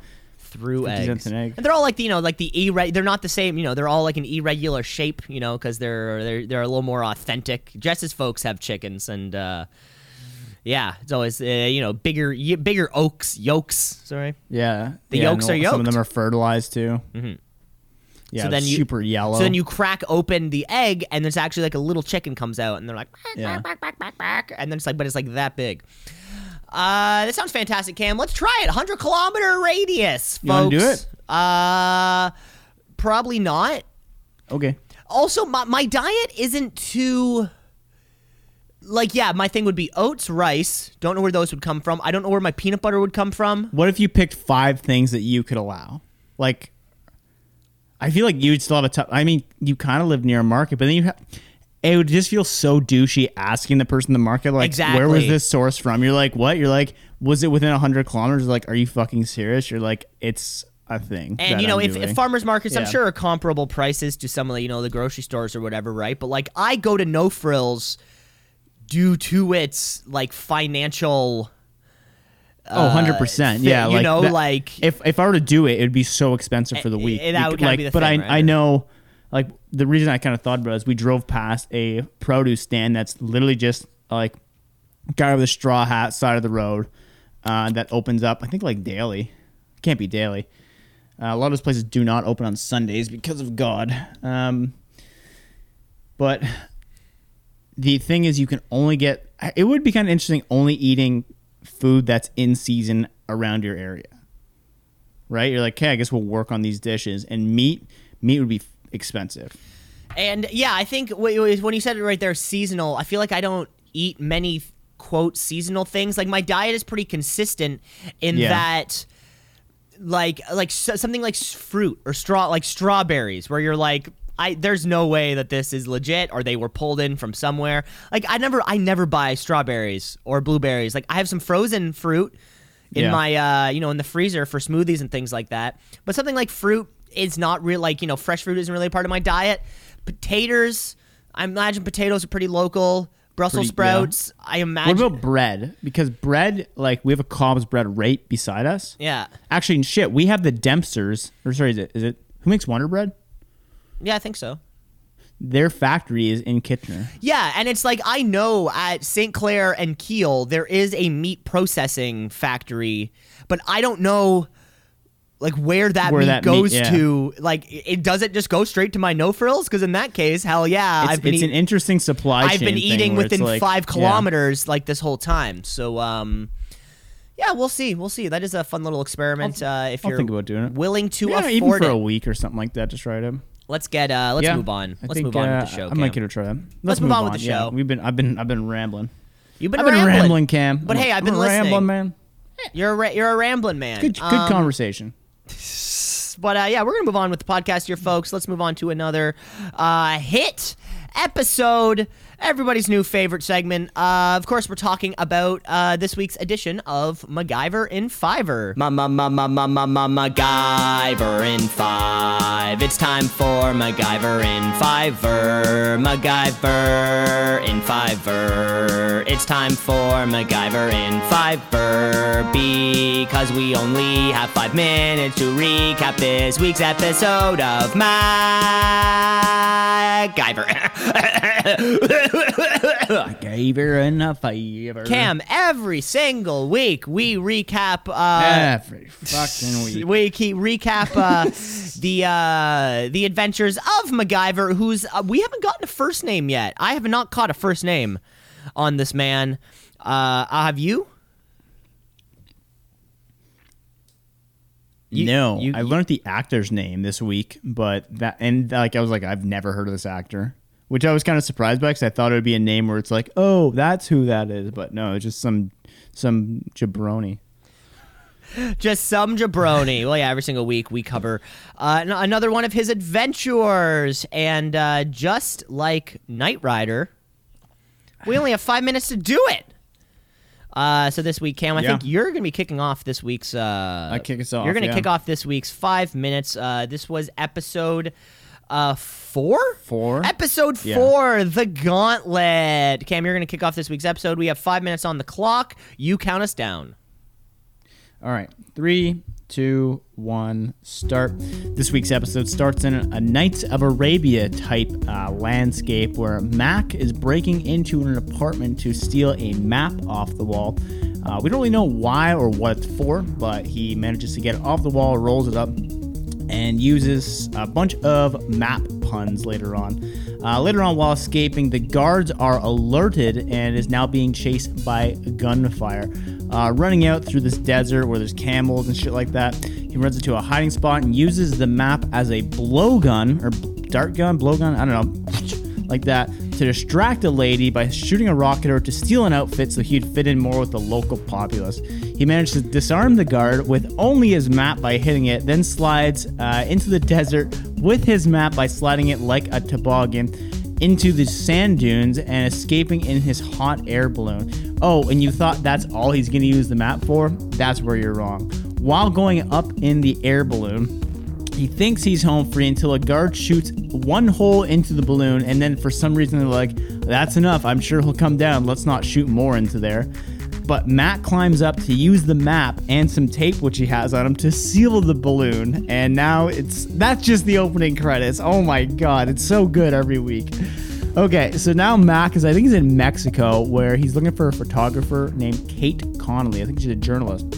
A: through eggs.
B: an egg.
A: And they're all like the, you know, like the irre- They're not the same. You know, they're all like an irregular shape. You know, because they're they're they're a little more authentic. Just as folks have chickens, and uh, yeah, it's always uh, you know bigger y- bigger oaks yolks. Sorry.
B: Yeah,
A: The
B: yeah,
A: yolks are yolks.
B: Some of them are fertilized too. Mm-hmm. Yeah,
A: So then you-
B: super yellow.
A: So then you crack open the egg, and there's actually like a little chicken comes out, and they're like,
B: Yeah.
A: and then it's like, but it's like that big. Uh, that sounds fantastic, Cam. Let's try it. 100 kilometer radius, folks.
B: You wanna do it?
A: Uh, probably not.
B: okay.
A: Also, my, my diet isn't too. Like, yeah, my thing would be oats, rice. Don't know where those would come from. I don't know where my peanut butter would come from.
B: What if you picked five things that you could allow? Like, I feel like you'd still have a tough. I mean, you kind of live near a market, but then you have. It would just feel so douchey asking the person in the market, like, where was this source from? You're like, what? You're like, was it within 100 kilometers? Like, are you fucking serious? You're like, it's a thing.
A: And you know, if, if farmers markets, I'm sure are comparable prices to some of the you know the grocery stores or whatever, right? But like, I go to No Frills due to its like financial.
B: Oh, 100%.
A: thi-
B: yeah.
A: you
B: like
A: know,
B: that-
A: like-
B: if, if I were to do it, it would be so expensive for the week.
A: eh, that would
B: like,
A: be the
B: but
A: thing,
B: I,
A: right?
B: I know, like, the reason I kind of thought about it is we drove past a produce stand that's literally just like guy with a straw hat side of the road uh, that opens up, I think, like daily. Can't be daily. Uh, a lot of those places do not open on Sundays because of God. Um, but the thing is, you can only get. It would be kind of interesting only eating food that's in season around your area. Right? You're like, okay, I guess we'll work on these dishes. And meat, meat would be expensive.
A: And yeah, I think wh- wh- when you said it right there, seasonal. I feel like I don't eat many quote seasonal things. Like my diet is pretty consistent in
B: Yeah.
A: that, like like something like fruit or straw like strawberries, where you're like. I, there's no way that this is legit or they were pulled in from somewhere. Like I never I never buy strawberries or blueberries. Like I have some frozen fruit in
B: Yeah.
A: my uh you know in the freezer for smoothies and things like that. But something like fruit is not real like you know fresh fruit isn't really a part of my diet. Potatoes, I imagine potatoes are pretty local. Brussels
B: Pretty-
A: sprouts, I imagine.
B: What about bread? Because bread, like, we have a Cobb's bread right beside us.
A: yeah,
B: Actually, shit, we have the Dempsters. Or sorry, is it, is it who makes Wonder Bread?
A: yeah, I think so.
B: Their factory is in Kitchener.
A: Yeah, and it's like I know at St. Clair and Keele there is a meat processing factory, but I don't know like where that
B: Where
A: meat
B: that meat-
A: goes
B: yeah.
A: to. Like, it does it just go straight to my no frills? Because in that case, hell yeah,
B: It's,
A: I've been
B: it's
A: eat-
B: an interesting supply
A: I've been eating within
B: like-
A: five
B: yeah.
A: kilometers like this whole time. So, um, yeah, we'll see. We'll see. That is a fun little experiment. uh, if
B: I'll
A: you're
B: think about doing it.
A: willing to
B: Yeah, even for
A: it,
B: a week or something like that just try it.
A: let's get. Uh, let's
B: yeah.
A: move on. Let's
B: think,
A: move on
B: uh,
A: with the show.
B: I might get a try. Let's,
A: Let's move on with the
B: Yeah,
A: show.
B: we've been, I've been, I've been rambling.
A: You've been
B: I've been
A: rambling.
B: rambling, Cam.
A: But hey, I've been
B: a
A: listening.
B: rambling, man.
A: You're a ra- you're a rambling man.
B: Good, good
A: Um,
B: conversation.
A: But uh, yeah, we're gonna move on with the podcast here, folks. Let's move on to another uh, hit episode. Everybody's new favorite segment. Uh, of course, we're talking about uh, this week's edition of MacGyver in Fiverr. Ma ma ma ma ma ma ma MacGyver in Five. It's time for MacGyver in Fiverr. MacGyver in Fiverr. It's time for MacGyver in Fiverr because we only have five minutes to recap this week's episode of MacGyver.
B: I gave her enough favor.
A: Cam, every single week we recap. Uh,
B: Every fucking week.
A: we keep recap uh, the uh, the adventures of MacGyver, who's uh, we haven't gotten a first name yet. I have not caught a first name on this man. Uh, have you? You-
B: no,
A: you-
B: I learned the actor's name this week, but that and like I was like I've never heard of this actor, which I was kind of surprised by because I thought it would be a name where it's like, oh, that's who that is, but no, it's just some some jabroni.
A: Just some jabroni. well, yeah, every single week we cover uh, another one of his adventures. And uh, just like Knight Rider, we only have five minutes to do it. Uh, so this week, Cam, I
B: Yeah.
A: think you're going to be kicking off this week's. Uh,
B: I kick us off,
A: You're going to
B: yeah.
A: kick off this week's five minutes. Uh, this was episode uh, four.
B: Four?
A: Episode
B: Yeah.
A: four, the Gauntlet. Cam, you're going to kick off this week's episode. We have five minutes on the clock. You count us down.
B: All right, three, two, one, start. This week's episode starts in a Knights of Arabia type uh, landscape where Mac is breaking into an apartment to steal a map off the wall. Uh, we don't really know why or what it's for, but he manages to get it off the wall, rolls it up, and uses a bunch of map puns later on. Uh, later on, while escaping, the guards are alerted and is now being chased by gunfire. Uh, running out through this desert where there's camels and shit like that, he runs into a hiding spot and uses the map as a blowgun or dart gun, blowgun, I don't know, like that, to distract a lady by shooting a rocket or to steal an outfit so he'd fit in more with the local populace. He managed to disarm the guard with only his map by hitting it, then slides uh, into the desert with his map by sliding it like a toboggan into the sand dunes and escaping in his hot air balloon. Oh, and you thought that's all he's going to use the map for? That's where you're wrong. While going up in the air balloon, he thinks he's home free until a guard shoots one hole into the balloon, and then for some reason they're like, That's enough. I'm sure he'll come down. Let's not shoot more into there. But Matt climbs up to use the map and some tape which he has on him to seal the balloon. And now it's that's just the opening credits. Oh my god, it's so good every week. Okay, so now Mac is I think he's in Mexico where he's looking for a photographer named Kate Connolly. I think she's a journalist.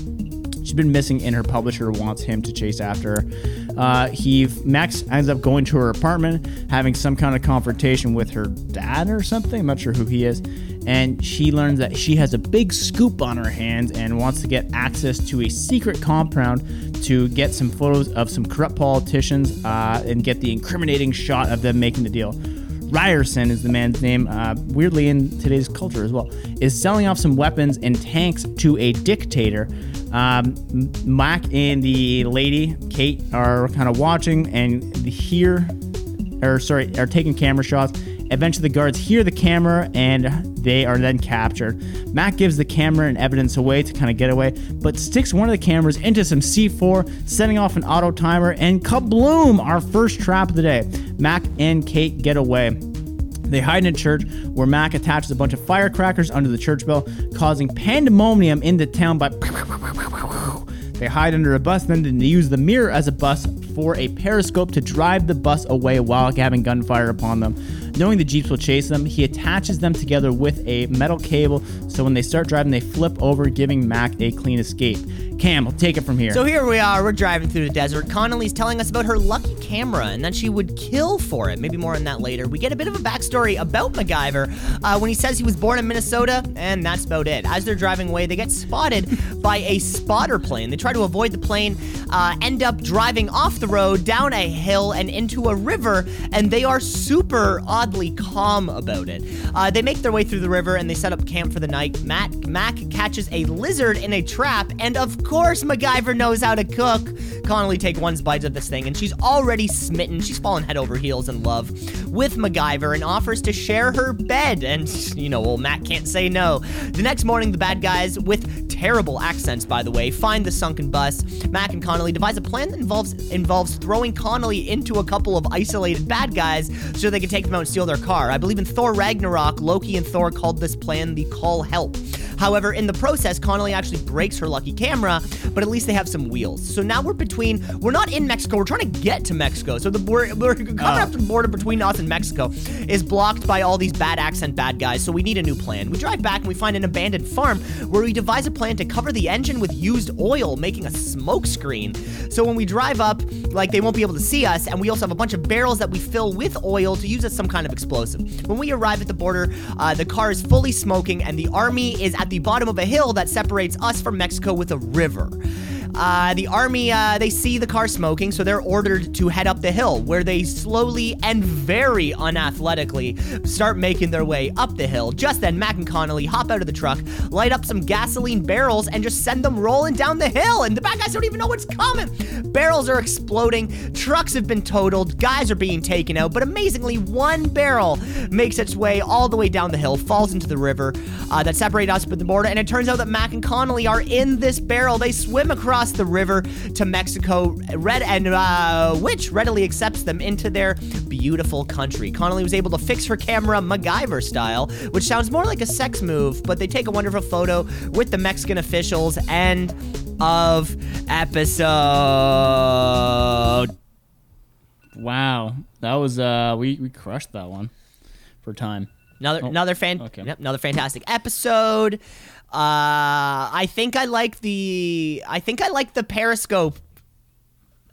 B: She's been missing, and her publisher wants him to chase after her. Uh, he Max ends up going to her apartment, having some kind of confrontation with her dad or something. I'm not sure who he is, and she learns that she has a big scoop on her hands and wants to get access to a secret compound to get some photos of some corrupt politicians uh, and get the incriminating shot of them making the deal. Ryerson is the man's name, uh, weirdly in today's culture as well, is selling off some weapons and tanks to a dictator. Um, Mac and the lady, Kate, are kind of watching and hear, or sorry, are taking camera shots. Eventually, the guards hear the camera and they are then captured. Mac gives the camera and evidence away to kind of get away, but sticks one of the cameras into some C4, setting off an auto timer, and kabloom! Our first trap of the day. Mac and Kate get away. They hide in a church where Mac attaches a bunch of firecrackers under the church bell, causing pandemonium in the town by. They hide under a bus, then they use the mirror as a bus for a periscope to drive the bus away while having gunfire upon them. Knowing the Jeeps will chase them, he attaches them together with a metal cable so when they start driving, they flip over, giving Mac a clean escape. Cam, take it from here.
A: So here we are, we're driving through the desert. Connolly's telling us about her lucky camera and that she would kill for it. Maybe more on that later. We get a bit of a backstory about MacGyver uh, when he says he was born in Minnesota, and that's about it. As they're driving away, they get spotted by a spotter plane. They try to avoid the plane, uh, end up driving off the road, down a hill, and into a river, and they are super oddly calm about it. Uh, they make their way through the river and they set up camp for the night. Matt Mac catches a lizard in a trap, and of course, MacGyver knows how to cook. Connolly take one bite of this thing, and she's already smitten. She's fallen head over heels in love with MacGyver and offers to share her bed. And, you know, old Matt can't say no. The next morning, the bad guys, with terrible accents, by the way, find the sunken bus. Mac and Connolly devise a plan that involves involves throwing Connolly into a couple of isolated bad guys so they can take them out and steal their car. I believe in Thor Ragnarok, Loki and Thor called this plan the Call Help. However, in the process, Connolly actually breaks her lucky camera, but at least they have some wheels. So now we're between, we're not in Mexico, we're trying to get to Mexico. So the we're, we're coming up to the border between us and Mexico is blocked by all these bad accent bad guys. So we need a new plan. We drive back and we find an abandoned farm where we devise a plan to cover the engine with used oil, making a smoke screen. So when we drive up, like they won't be able to see us, and we also have a bunch of barrels that we fill with oil to use as some kind of explosive. When we arrive at the border, uh, the car is fully smoking, and the army is at the bottom of a hill that separates us from Mexico with a river. Uh, the army, uh, they see the car smoking, so they're ordered to head up the hill, where they slowly and very unathletically start making their way up the hill. Just then, Mac and Connolly hop out of the truck, light up some gasoline barrels, and just send them rolling down the hill. And the bad guys don't even know what's coming. Barrels are exploding, trucks have been totaled, guys are being taken out, but amazingly, one barrel makes its way all the way down the hill, falls into the river uh, that separates us from the border, and it turns out that Mac and Connolly are in this barrel. They swim across the river to Mexico, red and uh, which readily accepts them into their beautiful country. Connolly was able to fix her camera MacGyver style, which sounds more like a sex move, but they take a wonderful photo with the Mexican officials and of episode.
B: Wow, that was uh, we we crushed that one for time.
A: Another
B: Oh,
A: another fan
B: okay.
A: yep, another fantastic episode. Uh I think I like the I think I like the periscope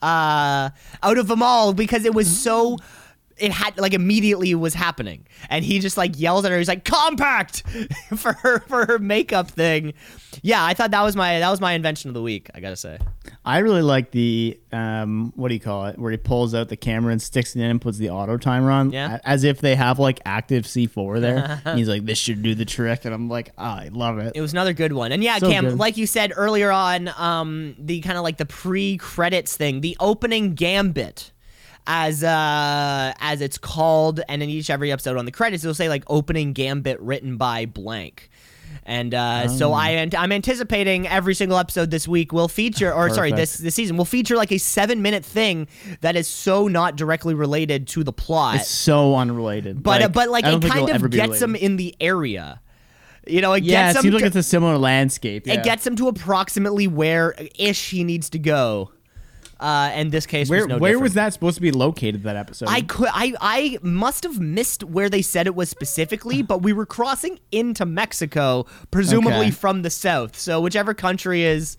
A: uh out of them all because it was so it had like immediately was happening and he just like yells at her he's like compact for her for her makeup thing yeah i thought that was my that was my invention of the week i gotta say
B: I really like the um, what do you call it? Where he pulls out the camera and sticks it in and puts the auto timer on,
A: Yeah.
B: as if they have like active C4 there. he's like, "This should do the trick," and I'm like, ah, "I love it."
A: It was another good one. And yeah,
B: So
A: Cam,
B: good.
A: like you said earlier on, um, the kind of like the pre-credits thing, the opening gambit, as uh as it's called, and in each every episode on the credits, it'll say like opening gambit written by blank. And uh,
B: Oh.
A: so I ant- I'm anticipating every single episode this week will feature, or sorry, this
B: Perfect.
A: this season will feature like a seven minute thing that is so not directly related to the plot
B: It's so unrelated,
A: but uh, but like it kind of gets them in the area. You know, it
B: Yeah,
A: gets
B: it seems like
A: to-
B: it's a similar landscape. yeah.
A: it gets him to approximately where ish he needs to go. Uh, and this case
B: where
A: was no
B: where
A: different.
B: was that supposed to be located? That episode.
A: I could I I must have missed where they said it was specifically, but we were crossing into Mexico, presumably
B: Okay.
A: from the south. So whichever country is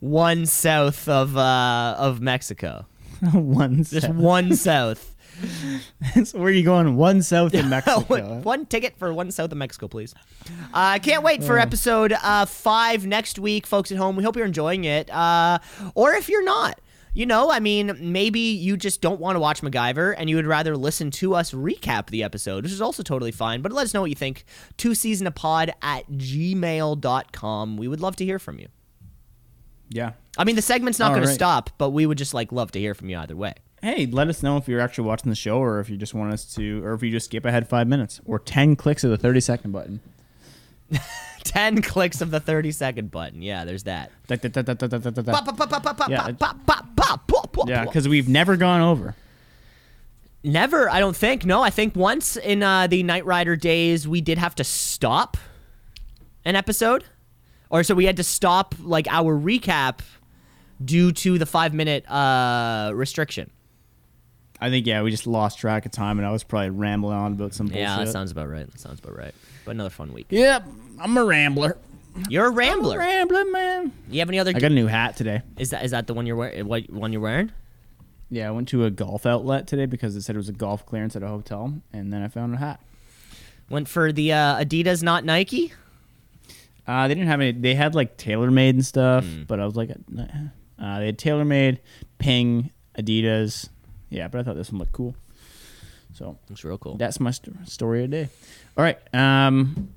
A: one south of uh of Mexico,
B: one.
A: just
B: South.
A: one south.
B: so where are you going? One south in Mexico.
A: one, ticket for one south of Mexico, please. I uh, can't wait for episode uh, five next week, folks at home. We hope you're enjoying it. Uh, or if you're not, you know, I mean, maybe you just don't want to watch MacGyver and you would rather listen to us recap the episode, which is also totally fine. But let us know what you think. Two C's in a Pod at gmail.com. We would love to hear from you.
B: yeah.
A: I mean, the segment's not going to stop, but we would just like love to hear from you either way.
B: Hey, let us know if you're actually watching the show, or if you just want us to, or if you just skip ahead five minutes, or ten clicks of the thirty second button.
A: 10 clicks of the 30 second button. Yeah, there's that. Pop, pop, pop,
B: Yeah, because we've never gone over.
A: Never, I don't think. No, I think once in uh, the Knight Rider days, we did have to stop an episode. Or so we had to stop like our recap due to the five minute uh, restriction.
B: I think yeah, we just lost track of time, and I was probably rambling on about some bullshit.
A: Yeah, that sounds about right. That sounds about right. But another fun week.
B: Yep, I'm a rambler.
A: You're a
B: I'm a
A: rambler.
B: rambling man.
A: You have any other?
B: I got a new hat today.
A: is that is that the one you're wearing? What one you're wearing?
B: Yeah, I went to a golf outlet today because it said it was a golf clearance at a hotel, and then I found a hat.
A: Went for the uh, Adidas, not Nike.
B: Uh, they didn't have any. They had like TaylorMade and stuff,
A: Hmm.
B: but I was like, uh, they had TaylorMade, Ping, Adidas. Yeah, but I thought this one looked cool. So
A: Looks real cool.
B: that's my st- story of the day. All right. Um,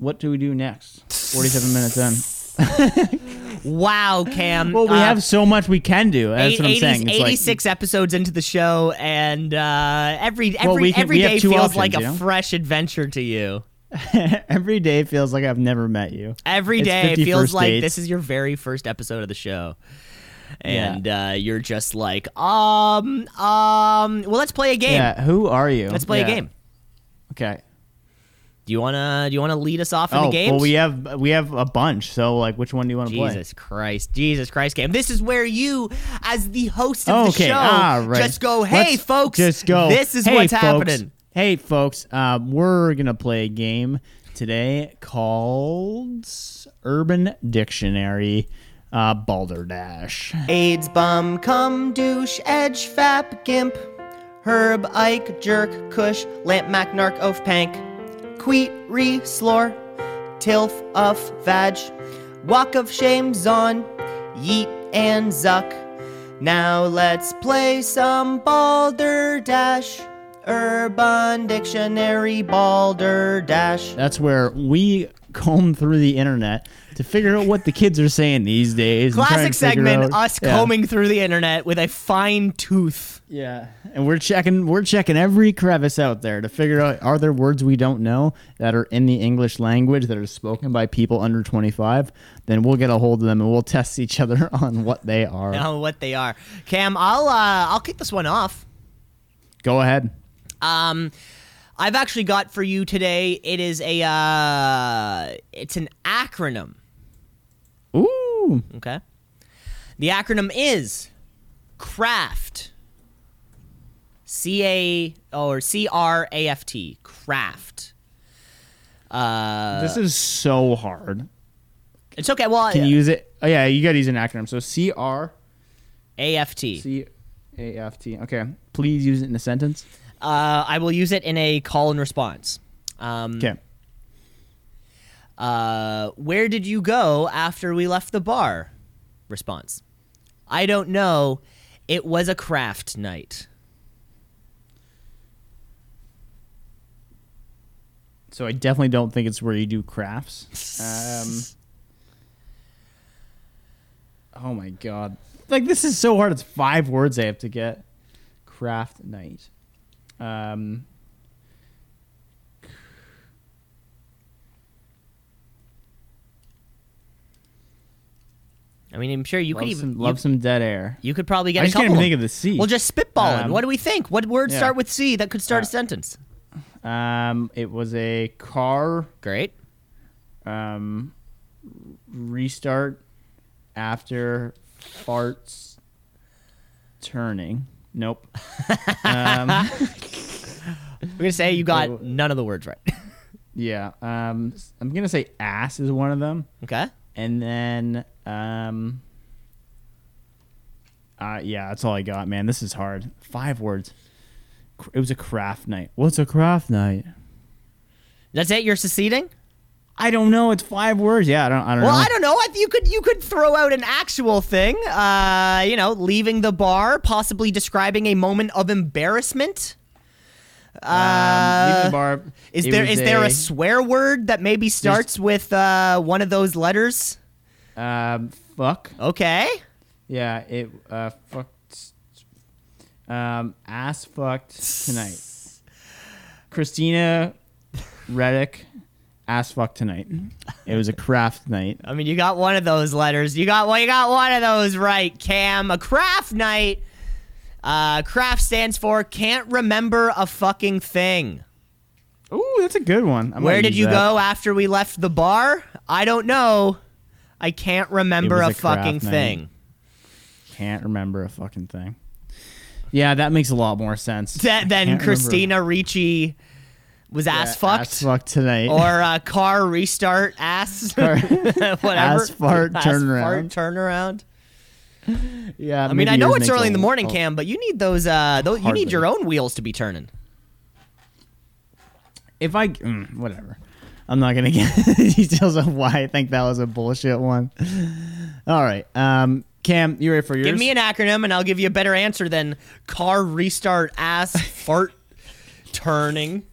B: what do we do next? Forty-seven minutes in.
A: Wow, Cam.
B: Well, we
A: Uh,
B: have so much we can do. That's
A: Eight-
B: what I'm saying. It's like-
A: 86 episodes into the show, and uh, every every
B: Well, we can-
A: every day feels
B: options,
A: like a
B: you know?
A: fresh adventure to you.
B: every day feels like I've never met you.
A: Every day it feels like
B: dates.
A: this is your very first episode of the show.
B: Yeah.
A: And uh, you're just like, um, um, well, let's play a game.
B: Yeah. Who are you?
A: Let's play
B: Yeah.
A: a game.
B: Okay.
A: Do you wanna do you wanna lead us off in
B: oh,
A: the games?
B: well, we have we have a bunch. So, like, which one do you want to play?
A: Jesus Christ, Jesus Christ, game. This is where you, as the host of
B: Okay,
A: the show,
B: ah, right.
A: just go, hey,
B: Let's
A: folks,
B: just go.
A: This is
B: Hey,
A: what's
B: folks.
A: happening.
B: Hey, folks, uh, we're gonna play a game today called Urban Dictionary uh, Balderdash.
A: AIDS bum, cum, douche, edge, fap, gimp, herb, ike, jerk, kush, lamp, mac, narc, oaf, pank, queet, re, slore, tilf, uff, vag, walk of shame, zon, yeet, and zuck. Now let's play some balderdash. Urban Dictionary Balderdash.
B: That's where we comb through the internet to figure out what the kids are saying these days.
A: Classic segment,
B: out-
A: us
B: Yeah.
A: combing through the internet with a fine tooth.
B: Yeah, and we're checking we're checking every crevice out there to figure out are there words we don't know that are in the English language that are spoken by people under 25. Then we'll get a hold of them and we'll test each other on what they are.
A: know what they are. Cam, I'll uh, I'll kick this one off.
B: Go ahead.
A: Um, I've actually got for you today. It is a uh, it's an acronym.
B: Ooh.
A: Okay. The acronym is CRAFT. C A or C R A F T. CRAFT. Uh,
B: This is so hard.
A: it's okay. Well,
B: Can you use it? Oh yeah, you got to use an acronym. So C R
A: A F T.
B: C A F T. Okay. Please use it in a sentence.
A: Uh, I will use it in a call and response. Um,
B: Okay.
A: Uh, where did you go after we left the bar? Response. I don't know. It was a craft night.
B: So I definitely don't think it's where you do crafts. Um, oh my god! Like this is so hard. It's five words I have to get. Craft night. Um,
A: I mean, I'm sure you
B: love
A: could even
B: some, love
A: you,
B: some dead air.
A: you could probably get
B: I
A: a
B: just
A: couple.
B: can't even think of the C.
A: Well, just spitballing.
B: Um,
A: what do we think? What words
B: yeah.
A: start with C that could start a
B: Uh,
A: sentence?
B: Um, it was a car
A: Great.
B: um, restart after farts turning. Nope. um,
A: We're gonna say you got none of the words right.
B: yeah. Um, I'm gonna say ass is one of them,
A: okay.
B: and then um, uh, yeah, that's all I got, man. This is hard. Five words. It was a craft night. What's a craft night?
A: That's it. You're seceding.
B: I don't know. It's five words. Yeah, I don't. I don't
A: Well,
B: know.
A: I don't know. I- You could you could throw out an actual thing. Uh, you know, leaving the bar, possibly describing a moment of embarrassment.
B: Um, leaving the bar.
A: Is there is there there a swear word that maybe starts with uh, one of those letters?
B: um fuck?
A: Okay.
B: Yeah, it uh fucked. Um, ass fucked tonight. Christina Ricci, ass fucked tonight. It was a craft night.
A: I mean, you got one of those letters. You got well, you got one of those right, Cam. A craft night. Uh, craft stands for can't remember a fucking thing.
B: Ooh, that's a good one. I might
A: Where did you
B: that.
A: go after we left the bar? I don't know. I can't remember a,
B: a
A: fucking thing.
B: Can't remember a fucking thing. Yeah, that makes a lot more sense.
A: That, then Christina Ricci was
B: remember.
A: ass
B: Yeah,
A: fucked.
B: Ass fucked tonight.
A: or uh, car restart ass whatever
B: Ass fart
A: Ass
B: turnaround.
A: fart turnaround
B: yeah.
A: I mean I know it's early in the morning
B: oh,
A: Cam but you need those uh those, you need your own wheels to be turning
B: If I mm, whatever, I'm not gonna get details of why I think that was a bullshit one. All right, um, Cam, you ready for yours?
A: give me an acronym and I'll give you a better answer than car restart ass fart turning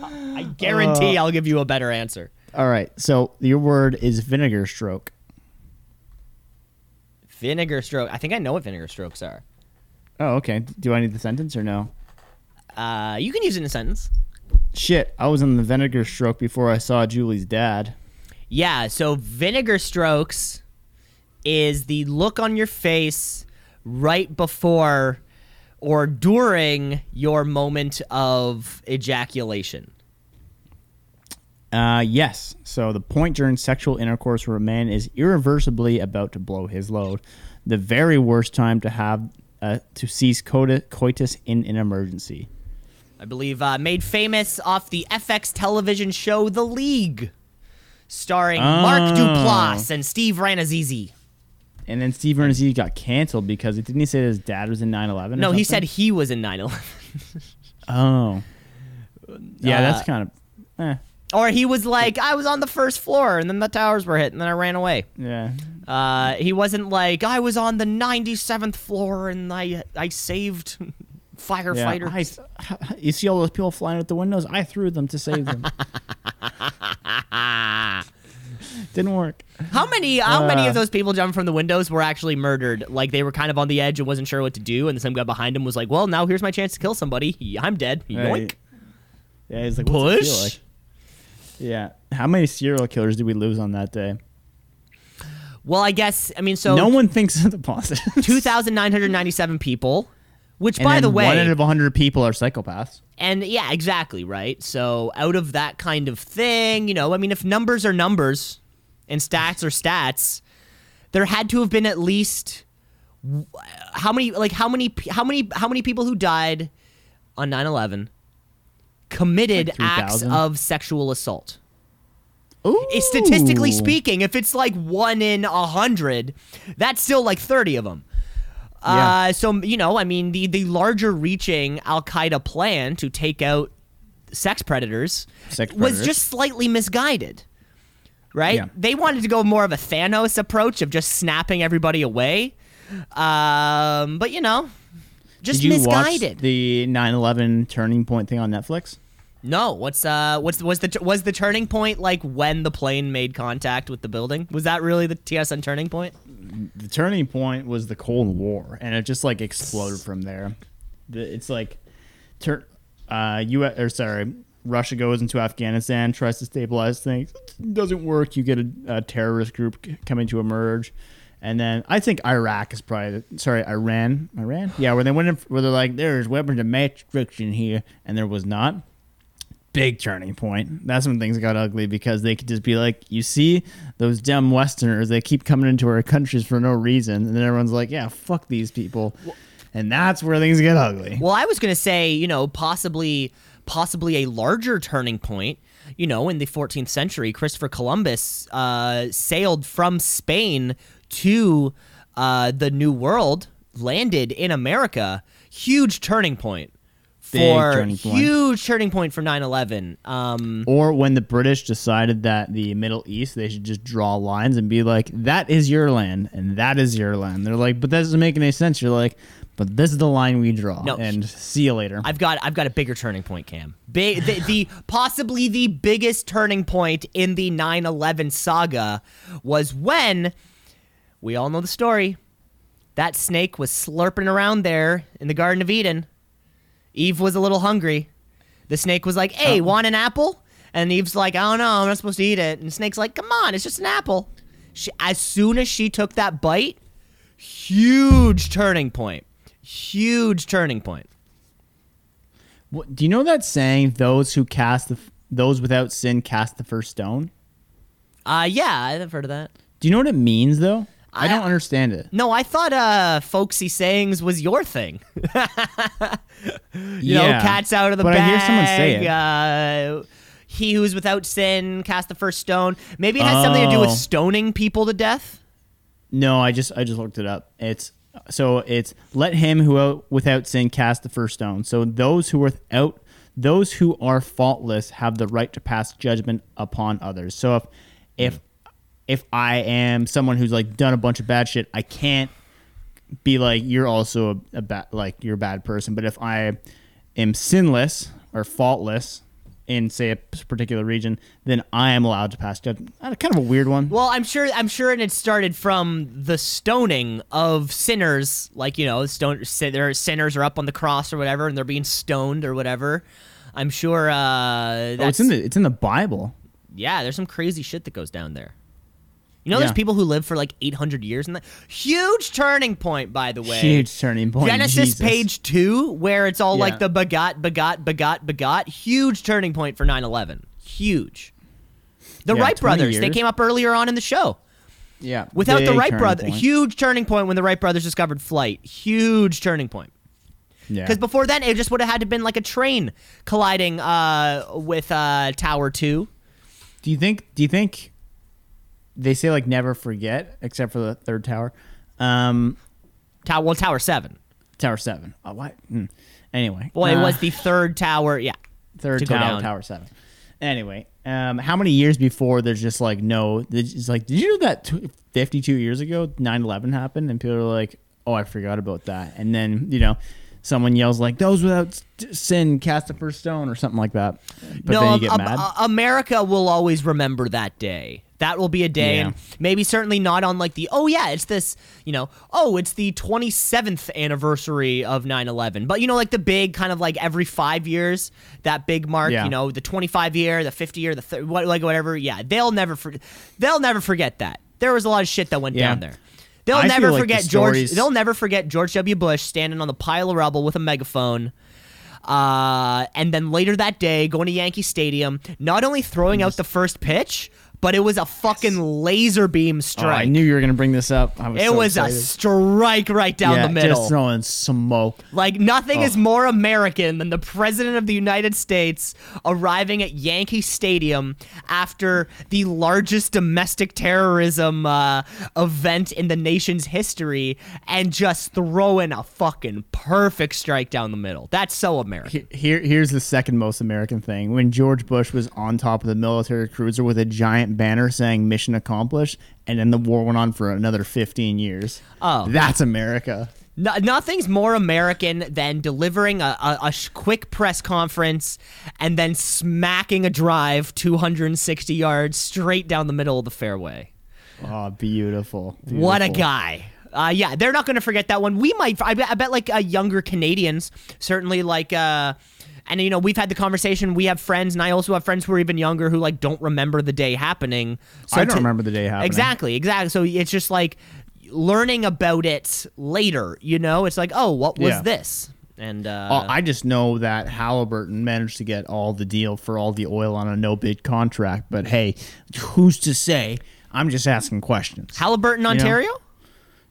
A: I guarantee
B: Uh,
A: I'll give you a better answer
B: All right, so your word is vinegar stroke.
A: vinegar stroke I think I know what vinegar strokes are
B: Oh, okay. Do I need the sentence or no?
A: uh you can use it in a sentence
B: Shit, I was on the vinegar stroke before I saw Julie's dad.
A: Yeah, so vinegar strokes is the look on your face right before or during your moment of ejaculation.
B: Uh, yes. So the point during sexual intercourse where a man is irreversibly about to blow his load, the very worst time to have uh, to seize coitus, coitus in an emergency.
A: I believe uh, made famous off the FX television show The League, starring Mark
B: Oh.
A: Duplass and Steve Rannazzisi.
B: And then Steve Rannazzisi got canceled because didn't he say his dad was in 9/11? or
A: No, he said he was in 9 11.
B: Oh. Yeah,
A: Uh,
B: that's kind of. Eh,
A: Or he was like, I was on the first floor and then the towers were hit and then I ran away.
B: yeah.
A: Uh, he wasn't like I was on the 97th floor and I I saved
B: Yeah.
A: firefighters.
B: I, you see all those people flying out the windows? I threw them to save them. Didn't work.
A: how many how many
B: Uh.
A: of those people jumping from the windows were actually murdered? Like they were kind of on the edge and wasn't sure what to do, and the some guy behind him was like, "Well, now here's my chance to kill somebody. I'm dead." Yoink.
B: Right. Yeah, he's like,
A: Push.
B: like? Yeah. How many serial killers did we lose on that day?
A: Well, I guess I mean so.
B: no one thinks of the positive.
A: Two thousand nine hundred ninety-seven people. Which,
B: And
A: by the way,
B: one out of hundred people are psychopaths.
A: And yeah, exactly, right? So out of that kind of thing, you know, I mean if numbers are numbers and stats are stats, there had to have been at least how many like how many how many how many people who died on 9/11 committed
B: Like
A: acts
B: 3,000?
A: of sexual assault.
B: Ooh.
A: Statistically speaking, if it's like one in a hundred, that's still like 30 of them.
B: Yeah.
A: Uh, so you know, I mean, the the larger reaching Al Qaeda plan to take out sex predators
B: Sex
A: was just slightly misguided. Right?
B: Yeah.
A: They wanted to go more of a Thanos approach of just snapping everybody away. Um, but you know, just
B: Did you
A: misguided.
B: watch the 9/11 turning point thing on Netflix?
A: no, what's uh, what's was the was the turning point like when the plane made contact with the building? Was that really the TSN turning point?
B: the turning point was the Cold War, and it just like exploded from there. The, it's like, tur- uh, U or sorry, Russia goes into Afghanistan, tries to stabilize things, doesn't work. You get a, a terrorist group c- coming to emerge, and then I think Iraq is probably the, sorry Iran, Iran, yeah, where they went in, where they're like, there's weapons of mass destruction here, and there was not big turning point. That's when things got ugly because they could just be like, you see, those dumb Westerners, they keep coming into our countries for no reason. And then everyone's like, yeah, fuck these people. And that's where things get ugly.
A: Well, I was going to say, you know, possibly possibly a larger turning point. You know, in the 14th century, Christopher Columbus uh, sailed from Spain to uh, the New World, landed in America. Huge turning point for
B: turning
A: huge turning point for 9/11. Um,
B: Or when the British decided that the Middle East, they should just draw lines and be like, that is your land and that is your land. They're like, but that doesn't make any sense. You're like, but this is the line we draw.
A: No.
B: And see you later.
A: I've got I've got a bigger turning point, Cam. Big, the, the possibly the biggest turning point in the 9/11 saga was when we all know the story. That snake was slurping around there in the Garden of Eden. Eve was a little hungry. The snake was like, "Hey, want an apple?" And Eve's like, "I don't know. I'm not supposed to eat it." And the snake's like, "Come on, it's just an apple." She, as soon as she took that bite, huge turning point. Huge turning point.
B: What, do you know that saying, those who cast the, those without sin cast the first stone?
A: Uh, yeah, I've heard of that.
B: Do you know what it means though? I,
A: I-
B: don't understand it.
A: No, I thought uh folksy sayings was your thing. you know, cats out of the
B: but
A: bag.
B: I hear someone say it.
A: Uh, he who is without sin cast the first stone. Maybe it has something to do with
B: Oh.
A: stoning people to death.
B: No, I just I just looked it up. It's so it's let him who without sin cast the first stone. So those who without those who are faultless have the right to pass judgment upon others. So if if if I am someone who's like done a bunch of bad shit, I can't be like you're also a, a bad like you're a bad person. But if I am sinless or faultless in say a particular region, then I am allowed to pass judgment. Kind of a weird one.
A: Well, I'm sure. I'm sure it started from the stoning of sinners. Like you know, stone. Their sinners are up on the cross or whatever, and they're being stoned or whatever. I'm sure. Uh, that's,
B: oh, it's in the it's in the Bible.
A: Yeah, there's some crazy shit that goes down there. You know, there's people who live for like 800 years, and that huge turning point, by the way.
B: Huge turning point.
A: Genesis
B: Jesus.
A: page two, where it's all
B: Yeah.
A: like the begot, begot, begot, begot. Huge turning point for 9/11. Huge. The
B: Yeah,
A: Wright
B: 20
A: brothers, they came up earlier on in the show.
B: Yeah.
A: Without the Wright brothers, huge turning point when the Wright brothers discovered flight. Huge turning point.
B: Yeah.
A: Because before then, it just would have had to been like a train colliding uh, with uh, Tower Two.
B: do you think? Do you think? They say like never forget, except for the third tower, um,
A: Tower, well, Tower Seven.
B: Tower Seven. Oh, what? Hmm. Anyway,
A: Well, it
B: uh,
A: was the third tower. Yeah.
B: third
A: to
B: tower. Tower Seven. Anyway, um, how many years before there's just like no? It's like, did you know that t- 52 years ago 9/11 happened, and people are like, oh, I forgot about that, and then you know. Someone yells like "Those without sin cast the first stone" or something like that. But
A: no,
B: then you
A: um,
B: get
A: um,
B: mad.
A: uh, America will always remember that day. That will be a day,
B: Yeah.
A: and maybe certainly not on like the oh yeah, it's this you know oh it's the 27th anniversary of 9/11, but you know like the big kind of like every five years that big mark,
B: Yeah.
A: you know the 25 year, the 50 year, the th- what like whatever. Yeah, they'll never for- they'll never forget that. There was a lot of shit that went
B: Yeah.
A: down there. They'll
B: I
A: never
B: like the
A: forget George.
B: stories-
A: They'll never forget George W. Bush standing on the pile of rubble with a megaphone. Uh, and then later that day, going to Yankee Stadium, not only throwing out the first pitch, but it was a fucking laser beam strike.
B: Oh, I knew you were gonna bring this up. Was
A: it
B: so
A: was
B: excited.
A: a strike right down
B: yeah,
A: the middle,
B: just throwing smoke.
A: Like nothing
B: oh.
A: is more American than the president of the United States arriving at Yankee Stadium after the largest domestic terrorism uh, event in the nation's history, and just throwing a fucking perfect strike down the middle. That's so American.
B: Here, here's the second most American thing: when George Bush was on top of the military cruiser with a giant giant banner saying "Mission Accomplished," and then the war went on for another 15 years.
A: Oh,
B: that's America.
A: No, nothing's more American than delivering a, a, a, quick press conference and then smacking a drive 260 yards straight down the middle of the fairway.
B: Oh, beautiful. beautiful.
A: What a guy. Uh, yeah, they're not going to forget that one. We might, I bet, I bet like uh, younger Canadians, certainly like. Uh, and you know, we've had the conversation. We have friends, and I also have friends who are even younger who like don't remember the day happening. So
B: I don't
A: to,
B: remember the day happening.
A: Exactly, exactly. So it's just like learning about it later. You know, it's like, oh, what was
B: yeah.
A: this? And uh,
B: oh, I just know that Halliburton managed to get all the deal for all the oil on a no bid contract. But hey, who's to say? I'm just asking questions.
A: Halliburton, Ontario. You know?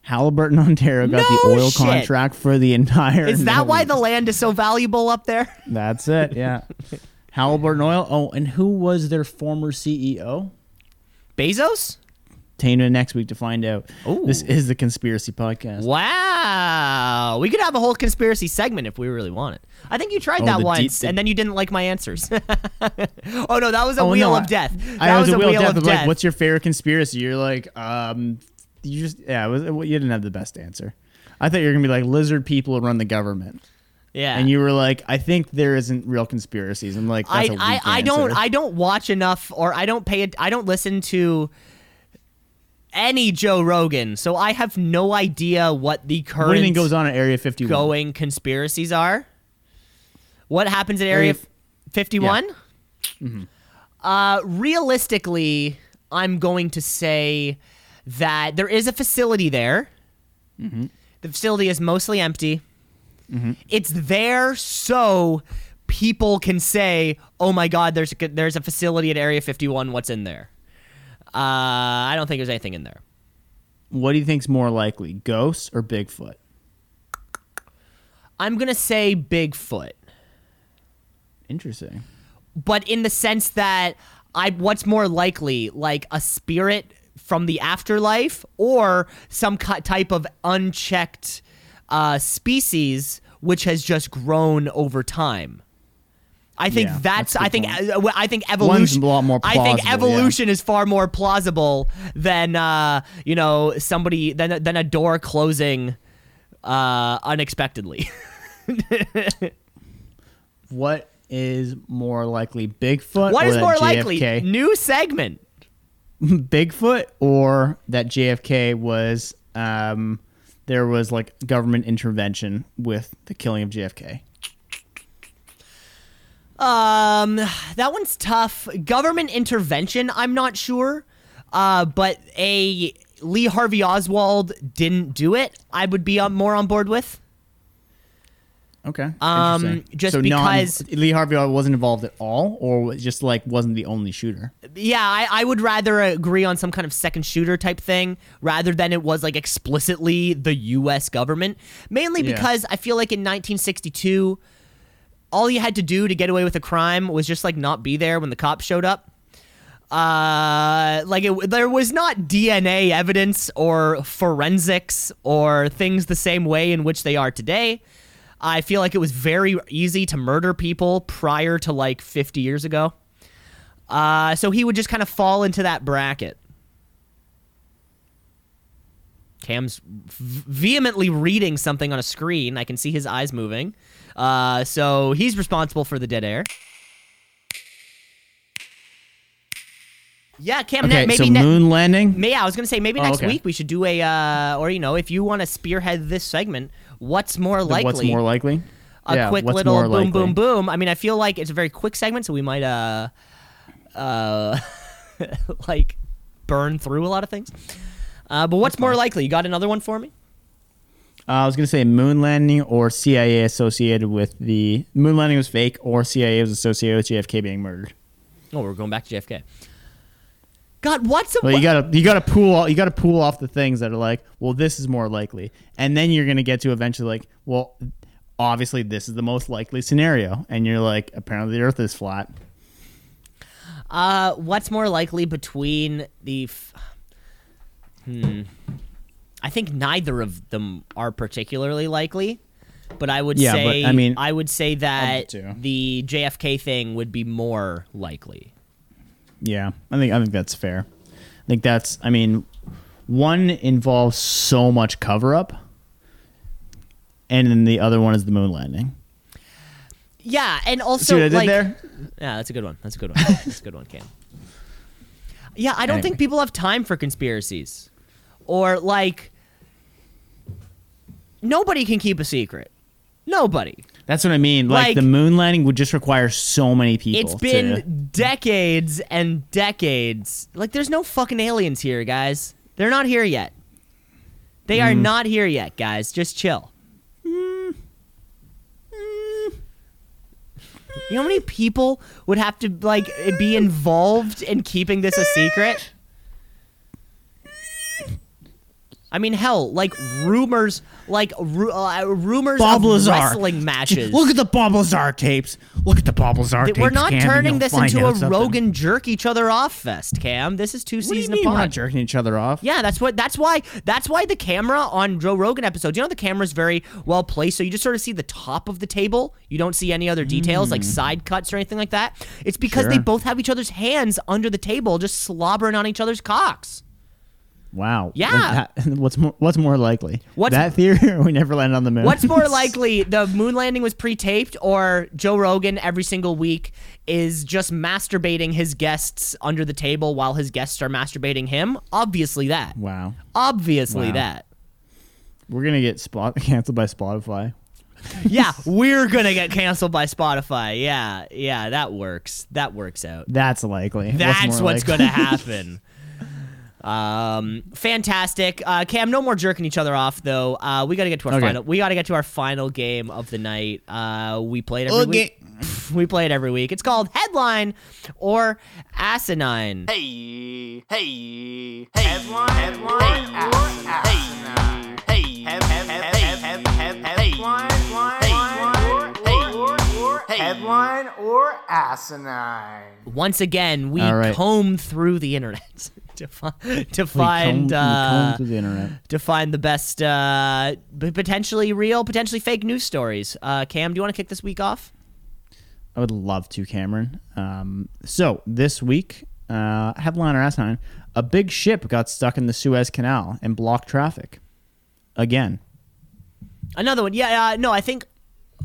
B: Halliburton, Ontario got
A: no
B: the oil
A: shit.
B: contract for the entire.
A: Is that why the land is so valuable up there?
B: That's it. Yeah. Halliburton Oil. Oh, and who was their former CEO?
A: Bezos?
B: Tune in next week to find out.
A: Ooh.
B: This is the conspiracy podcast.
A: Wow. We could have a whole conspiracy segment if we really want it. I think you tried
B: oh,
A: that once, and then you didn't like my answers. oh, no, that was a
B: oh,
A: wheel
B: no,
A: of death. That
B: I
A: was, was a wheel,
B: wheel
A: of
B: death.
A: Of death.
B: Like, what's your favorite conspiracy? You're like, um, you just yeah, it was, you didn't have the best answer. I thought you were gonna be like lizard people run the government.
A: Yeah.
B: And you were like, I think there isn't real conspiracies. I'm like,
A: I, I, I don't I don't watch enough or I don't pay it I don't listen to any Joe Rogan, so I have no idea what the current
B: what do you goes on at Area 51
A: going conspiracies are. What happens at Area
B: 51? Yeah.
A: Mm-hmm. Uh, realistically, I'm going to say that there is a facility there. Mm-hmm. The facility is mostly empty. Mm-hmm. It's there so people can say, "Oh my God, there's a, there's a facility at Area 51. What's in there?" Uh, I don't think there's anything in there.
B: What do you think's more likely, ghosts or Bigfoot?
A: I'm gonna say Bigfoot.
B: Interesting.
A: But in the sense that I, what's more likely, like a spirit from the afterlife or some type of unchecked uh, species which has just grown over time. I think
B: yeah,
A: that's,
B: that's
A: I think
B: point.
A: Uh, I think evolution
B: plausible,
A: I think
B: evolution yeah.
A: is far more plausible than uh, you know somebody than than a door closing uh, unexpectedly.
B: what is more likely, Bigfoot?
A: What is more
B: JFK?
A: likely? New segment.
B: Bigfoot or that JFK was um, there was like government intervention with the killing of JFK?
A: Um, that one's tough. Government intervention, I'm not sure. Uh, but a Lee Harvey Oswald didn't do it. I would be on, more on board with.
B: Okay.
A: Um, just
B: so
A: because non,
B: Lee Harvey wasn't involved at all, or just like wasn't the only shooter.
A: Yeah, I, I would rather agree on some kind of second shooter type thing rather than it was like explicitly the U.S. government. Mainly because yeah. I feel like in 1962, all you had to do to get away with a crime was just like not be there when the cops showed up. Uh, like it, there was not DNA evidence or forensics or things the same way in which they are today. I feel like it was very easy to murder people prior to like 50 years ago. Uh, so he would just kind of fall into that bracket. Cam's vehemently reading something on a screen. I can see his eyes moving. Uh, so he's responsible for the dead air. Yeah, Cam.
B: Okay,
A: ne- maybe
B: so
A: ne-
B: moon landing.
A: Yeah, I was gonna say maybe
B: oh,
A: next
B: okay.
A: week we should do a, uh, or you know, if you want to spearhead this segment, what's more likely?
B: What's more likely?
A: A
B: yeah,
A: quick little boom,
B: likely?
A: boom, boom. I mean, I feel like it's a very quick segment, so we might uh, uh, like burn through a lot of things. Uh, but what's That's more nice. likely? You got another one for me?
B: Uh, I was gonna say moon landing or CIA associated with the moon landing was fake or CIA was associated with JFK being murdered.
A: Oh, we're going back to JFK. God, what's a
B: Well, you gotta you gotta pool you gotta pool off the things that are like, well, this is more likely, and then you're gonna get to eventually like, well, obviously this is the most likely scenario, and you're like, apparently the Earth is flat.
A: Uh, what's more likely between the? F- hmm. I think neither of them are particularly likely, but I would
B: Yeah, but,
A: say
B: I mean-
A: I would say that the JFK thing would be more likely.
B: Yeah, I think I think that's fair. I think that's. I mean, one involves so much cover up, and then the other one is the moon landing.
A: Yeah, and also
B: See what I did
A: like,
B: there?
A: yeah, that's a good one. That's a good one. that's a good one, Cam. Yeah, I don't
B: Anyway.
A: think people have time for conspiracies, or like nobody can keep a secret. Nobody.
B: That's what I mean. Like,
A: Like-
B: the moon landing would just require so many people.
A: It's been
B: to-
A: decades and decades. Like, there's no fucking aliens here, guys. They're not here yet. They
B: Mm.
A: are not here yet, guys. Just chill. You know how many people would have to like be involved in keeping this a secret? I mean, hell, like rumors, like ru- uh, rumors
B: Bob
A: of
B: Lazar.
A: wrestling matches.
B: Look at the Bob Lazar tapes. Look at the Bob Lazar
A: Th-
B: tapes.
A: We're not
B: Cam,
A: turning this into a
B: something.
A: Rogan jerk each other off fest, Cam. This is two
B: What do you
A: season
B: mean we're not jerking each other off?
A: Yeah, that's what. That's why. That's why the camera on Joe Rogan episodes. You know, the camera's very well placed, so you just sort of see the top of the table. You don't see any other details like side cuts or anything like that. It's because they
B: Mm.
A: Both have each other's hands under the table, just slobbering on each other's cocks.
B: Wow.
A: Yeah.
B: What's more, what's more likely?
A: What's-
B: that theory or we never landed on the moon?
A: What's more likely, the moon landing was pre-taped, or Joe Rogan every single week is just masturbating his guests under the table while his guests are masturbating him? Obviously that.
B: wow.
A: Obviously
B: Wow.
A: that.
B: We're gonna get spot canceled by Spotify.
A: Yeah, we're gonna get canceled by Spotify. Yeah, yeah, that works. That works out.
B: That's likely.
A: That's what's
B: likely?
A: gonna happen. Um, fantastic. Uh, Cam, no more jerking each other off though. Uh, we gotta get to our
B: Okay.
A: final. We gotta get to our final game of the night. Uh, we played every
B: Okay.
A: week. We play it every week. It's called Headline or Asinine.
E: Hey, hey, hey, headline, headline, hey, hey, hey, head, headline, headline, hey, headline or asinine.
A: Once again, we
B: All right.
A: comb through the internet to, fi- to find uh,
B: comb the internet.
A: to find the best, uh, potentially real, potentially fake news stories. Uh, Cam, do you want to kick this week off?
B: I would love to, Cameron. Um, so this week, uh, headline or asinine: A big ship got stuck in the Suez Canal and blocked traffic. Again,
A: Another one. Yeah, uh, no, I think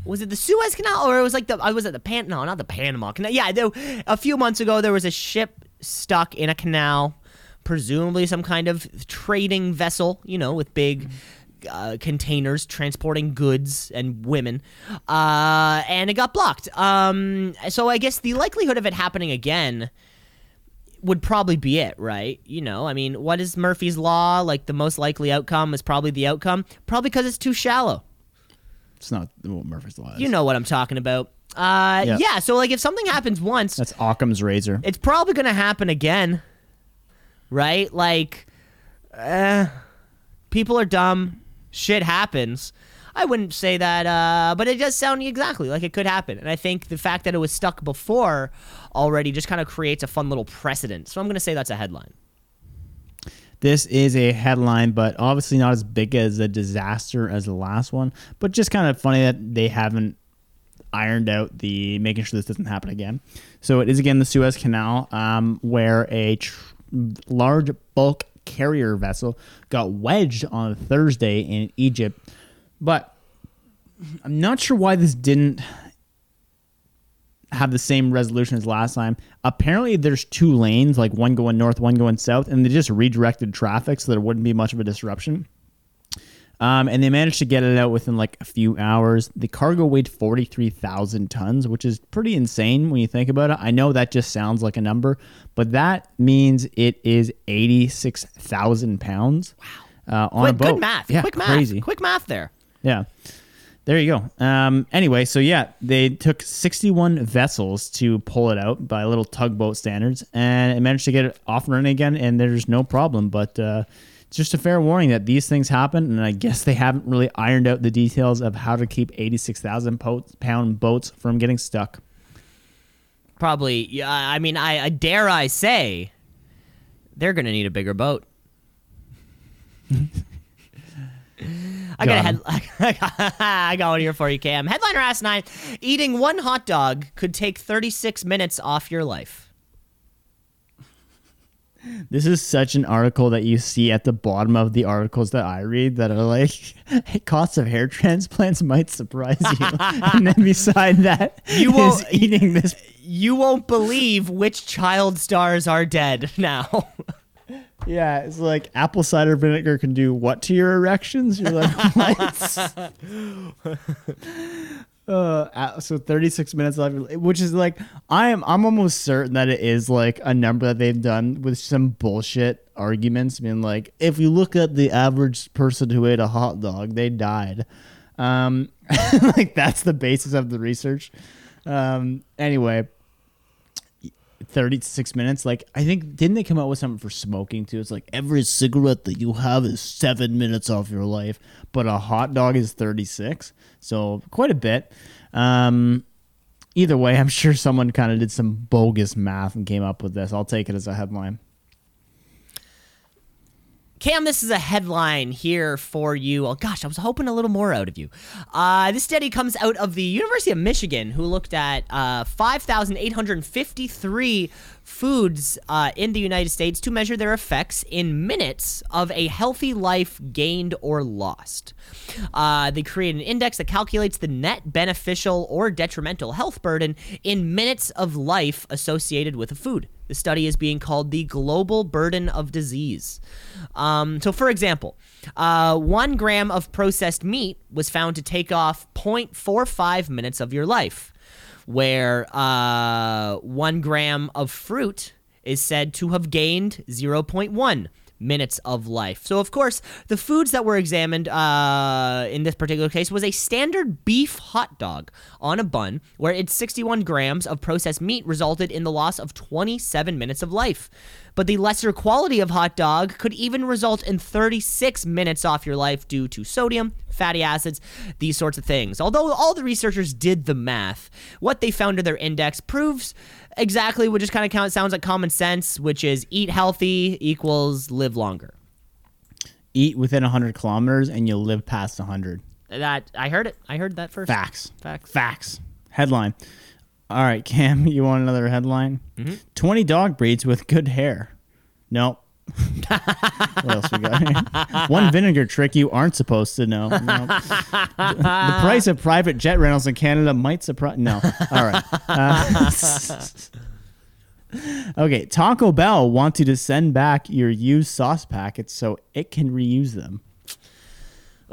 A: was it the Suez Canal or it was like the I was at the Pan no, not the Panama Canal. Yeah, there, a few months ago there was a ship stuck in a canal, presumably some kind of trading vessel, you know, with big uh, containers transporting goods and women, uh, and it got blocked. Um, so I guess the likelihood of it happening again would probably be it, right? You know, I mean, what is Murphy's law? Like the most likely outcome is probably the outcome, probably because it's too shallow.
B: it's not what Murphy's law. Is.
A: You know what I'm talking about. Uh,
B: Yeah.
A: yeah. So like, if something happens once,
B: that's Occam's razor.
A: it's probably gonna happen again, right? Like, uh, people are dumb. Shit happens. I wouldn't say that, uh, but it does sound exactly like it could happen. And I think the fact that it was stuck before already just kind of creates a fun little precedent. So I'm gonna say that's a headline.
B: This is a headline, but obviously not as big as a disaster as the last one. But just kind of funny that they haven't ironed out the making sure this doesn't happen again. So it is again the Suez Canal, um, where a tr- large bulk carrier vessel got wedged on Thursday in Egypt. But I'm not sure why this didn't have the same resolution as last time. Apparently, there's two lanes, like one going north, one going south, and they just redirected traffic so there wouldn't be much of a disruption. Um, and they managed to get it out within like a few hours. The cargo weighed 43,000 tons, which is pretty insane when you think about it. I know that just sounds like a number, but that means it is 86,000 pounds. Wow. Uh, on a boat.
A: good math.
B: Yeah,
A: Quick math.
B: crazy.
A: Quick math there.
B: Yeah. There you go. Um, anyway, so yeah, they took 61 vessels to pull it out by little tugboat standards, and it managed to get it off and running again, and there's no problem. But uh, just a fair warning that these things happen, and I guess they haven't really ironed out the details of how to keep 86,000 po- pound boats from getting stuck.
A: Probably. Yeah. I mean, I, I dare I say, they're gonna need a bigger boat. I got a head. I got one here for you, Cam. Headline or asinine: Eating one hot dog could take 36 minutes off your life.
B: This is such an article that you see at the bottom of the articles that I read that are like, costs of hair transplants might surprise you. and then beside that,
A: You
B: is
A: won't-
B: eating this.
A: You won't believe which child stars are dead now.
B: Yeah, it's like apple cider vinegar can do what to your erections? You're like, what? Uh, so 36 minutes left, which is like I am. I'm almost certain that it is like a number that they've done with some bullshit arguments. I mean, like if you look at the average person who ate a hot dog, they died. Um, like that's the basis of the research. Um, anyway, 36 minutes. Like, I think, didn't they come out with something for smoking too? It's like every cigarette that you have is seven minutes off your life, but a hot dog is 36. So, quite a bit. Um, either way, I'm sure someone kind of did some bogus math and came up with this. I'll take it as a headline.
A: Cam, this is a headline here for you. Oh gosh, I was hoping a little more out of you. Uh, this study comes out of the University of Michigan, who looked at uh, 5,853 foods uh, in the United States to measure their effects in minutes of a healthy life gained or lost. Uh, they create an index that calculates the net beneficial or detrimental health burden in minutes of life associated with a food. The study is being called the Global Burden of Disease. Um, so, for example, uh, one gram of processed meat was found to take off 0.45 minutes of your life, where uh, one gram of fruit is said to have gained 0.1 minutes of life. So, of course, the foods that were examined uh, in this particular case was a standard beef hot dog on a bun, where its 61 grams of processed meat resulted in the loss of 27 minutes of life. But the lesser quality of hot dog could even result in 36 minutes off your life due to sodium, fatty acids, these sorts of things. Although all the researchers did the math, what they found in their index proves exactly what just kind of count sounds like common sense, which is eat healthy equals live longer.
B: Eat within 100 kilometers and you'll live past 100.
A: That I heard it. I heard that first.
B: Facts.
A: Facts.
B: Facts. Headline. All right, Cam, you want another headline? Mm-hmm. 20 dog breeds with good hair. Nope. What else we got here? One vinegar trick you aren't supposed to know. The price of private jet rentals in Canada might surprise. No. All right. Uh, okay. Taco Bell wants you to send back your used sauce packets so it can reuse them.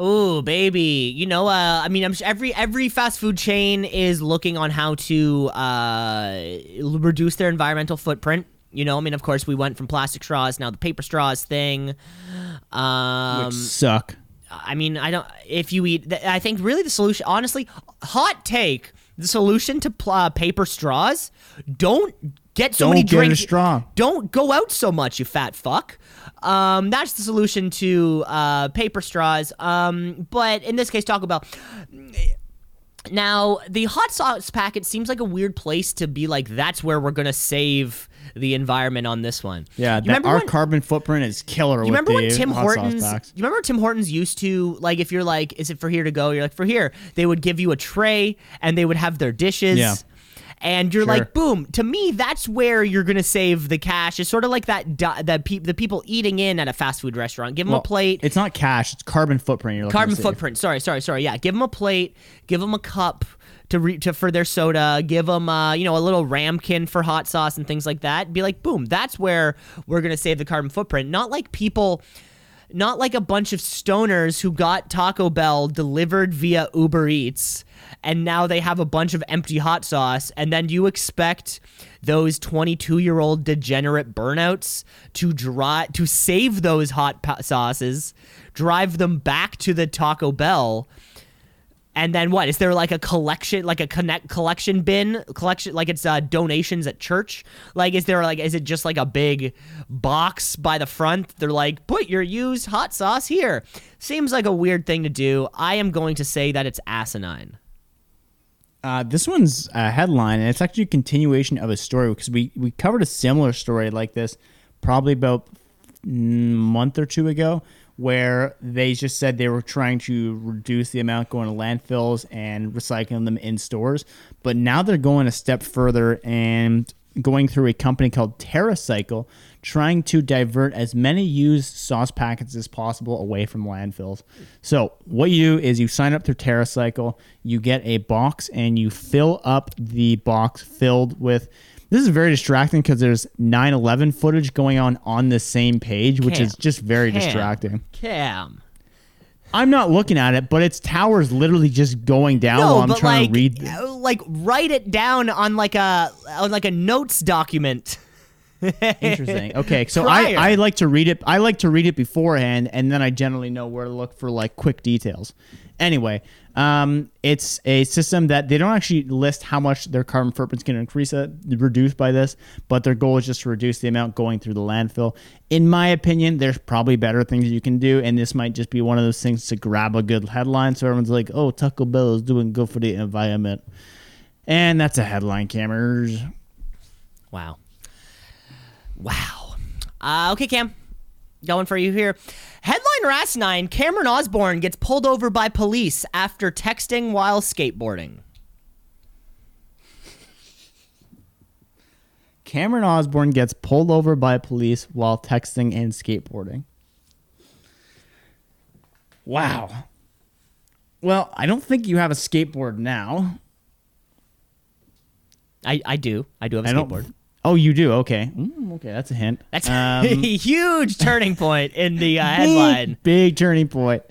A: Ooh, baby. You know, uh, I mean, I'm sure every every fast food chain is looking on how to uh, reduce their environmental footprint. You know, I mean, of course, we went from plastic straws now the paper straws thing. Um,
B: Which suck.
A: I mean, I don't. If you eat, I think really the solution, honestly, hot take. The solution to uh, paper straws: don't get so
B: Don't
A: many
B: get a
A: drinks.
B: straw.
A: Don't go out so much, you fat fuck. Um, that's the solution to uh, paper straws. Um, but in this case, Taco Bell. Now, the hot sauce packet seems like a weird place to be like, that's where we're going to save the environment on this one.
B: Yeah, that our
A: when-
B: carbon footprint is killer.
A: you remember when Tim Hortons? You remember Tim Hortons used to like if you're like, is it for here to go? You're like for here. They would give you a tray and they would have their dishes.
B: Yeah.
A: And you're
B: Sure.
A: like, boom. To me, that's where you're gonna save the cash. It's sort of like that. di- That pe- the people eating in at a fast food restaurant. Give them
B: Well,
A: a plate.
B: It's not cash. It's carbon footprint. You're
A: Carbon footprint. Sorry, sorry, sorry. Yeah, give them a plate. Give them a cup to re- to for their soda. Give them, uh, you know, a little ramkin for hot sauce and things like that. Be like, boom. That's where we're gonna save the carbon footprint. Not like people. Not like a bunch of stoners who got Taco Bell delivered via Uber Eats and now they have a bunch of empty hot sauce and then you expect those 22-year-old degenerate burnouts to drive to save those hot pa- sauces, drive them back to the Taco Bell And then what? Is there like a collection, like a connect collection bin collection, like it's uh, donations at church? Like, is there like, is it just like a big box by the front? They're like, put your used hot sauce here. Seems like a weird thing to do. I am going to say that it's asinine.
B: Uh, this one's a headline, and it's actually a continuation of a story because we, we covered a similar story like this probably about a month or two ago, where they just said they were trying to reduce the amount going to landfills and recycling them in stores. But now they're going a step further and going through a company called TerraCycle, trying to divert as many used sauce packets as possible away from landfills. So what you do is you sign up through TerraCycle, you get a box, and you fill up the box filled with. This is very distracting because there's 9/11 footage going on on the same page, which is just very
A: Cam.
B: distracting.
A: Cam.
B: I'm not looking at it, but its towers literally just going down while I'm
A: but
B: trying
A: like,
B: to read.
A: uh, like write it down on like a on like a notes document.
B: Interesting. Okay, so
A: Prior.
B: I, I like to read it. I like to read it beforehand, and then I generally know where to look for like quick details. Anyway, um, it's a system that they don't actually list how much their carbon footprint's going to increase, uh, reduce by this, but their goal is just to reduce the amount going through the landfill. In my opinion, there's probably better things you can do, and this might just be one of those things to grab a good headline, so everyone's like, "Oh, Taco Bell is doing good for the environment," and that's a headline, cameras.
A: Wow. Wow. Uh, okay, Cam. Going for you here. Headline or asinine Cameron Osborne gets pulled over by police after texting while skateboarding.
B: Cameron Osborne gets pulled over by police while texting and skateboarding. Wow. Well, I don't think you have a skateboard now.
A: I, I do. I do have a
B: I
A: skateboard.
B: Oh, you do. Okay. Mm, okay, that's a hint.
A: That's
B: Um,
A: a huge turning point in the uh, headline.
B: Big, big turning point.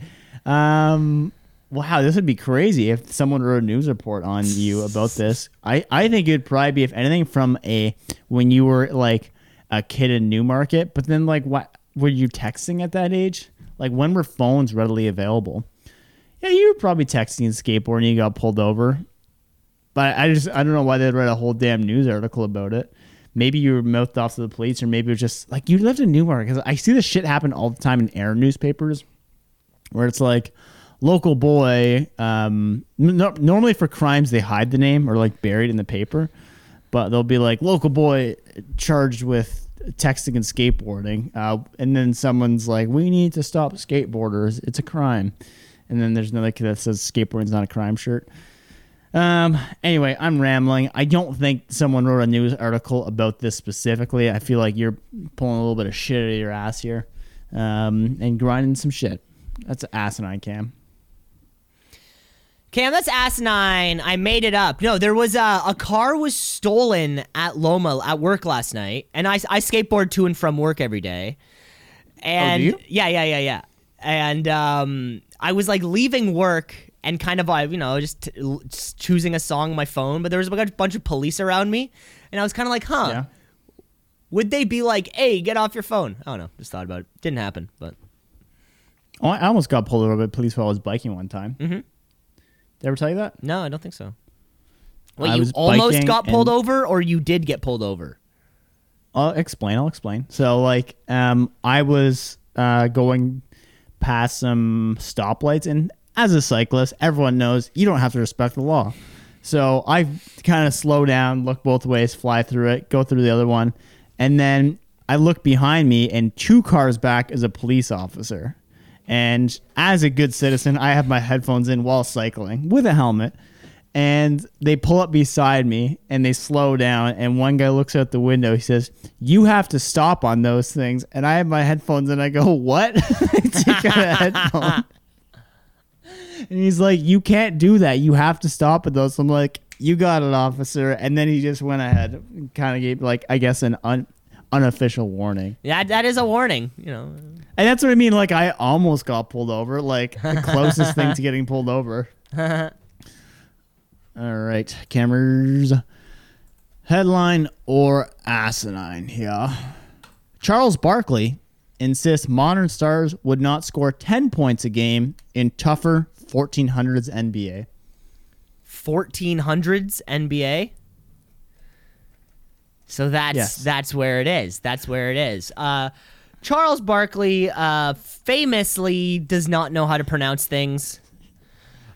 B: Um, wow, this would be crazy if someone wrote a news report on you about this. I, I think it'd probably be, if anything, from a when you were like a kid in Newmarket. But then, like, what were you texting at that age? Like, when were phones readily available? Yeah, you were probably texting and skateboarding. and You got pulled over. But I just I don't know why they'd write a whole damn news article about it. Maybe you were mouthed off to the police, or maybe it was just like you lived in Newmarket. Because I see this shit happen all the time in air newspapers, where it's like local boy. Um, no, normally for crimes they hide the name or like buried in the paper, but they'll be like local boy charged with texting and skateboarding, uh, and then someone's like, "We need to stop skateboarders. It's a crime." And then there's another kid that says skateboarding's not a crime shirt. Um. Anyway, I'm rambling. I don't think someone wrote a news article about this specifically. I feel like you're pulling a little bit of shit out of your ass here, um, and grinding some shit. That's asinine, Cam.
A: Cam, that's asinine. I made it up. No, there was a, a car was stolen at Loma at work last night, and I, I skateboard to and from work every day. And
B: you?
A: yeah, yeah, yeah, yeah. And um, I was like leaving work and kind of, uh, you know, just, just choosing a song on my phone, but there was a bunch- of police around me, and I was kind of like, huh,
B: Yeah.
A: would they be like, hey, get off your phone? I don't know. Just thought about it. Didn't happen, but
B: Oh, I almost got pulled over by police while I was biking one time. Mm-hmm. Did I ever tell you that?
A: no, I don't think so. Wait,
B: I
A: you almost got pulled over, or you did get pulled over?
B: I'll explain. I'll explain. So, like, um, I was uh, going past some stoplights, and as a cyclist, everyone knows you don't have to respect the law. So I kind of slow down, look both ways, fly through it, go through the other one, and then I look behind me, and two cars back is a police officer. And as a good citizen, I have my headphones in while cycling with a helmet. And they pull up beside me and they slow down. And one guy looks out the window. He says, You have to stop on those things. And I have my headphones and I go, What? I take out a headphone. And he's like, You can't do that. You have to stop at those. I'm like, You got it, officer. And then he just went ahead, and kind of gave, like, I guess, an un- unofficial warning.
A: Yeah, that is a warning. You know,
B: And that's what I mean. Like I almost got pulled over. Like the closest thing to getting pulled over. All right, cameras. Headline or asinine here. Charles Barkley insists modern stars would not score 10 points a game in tougher 1400s NBA.
A: 1400s NBA. So that's
B: Yes.
A: that's where it is. That's where it is. Uh, Charles Barkley uh, famously does not know how to pronounce things.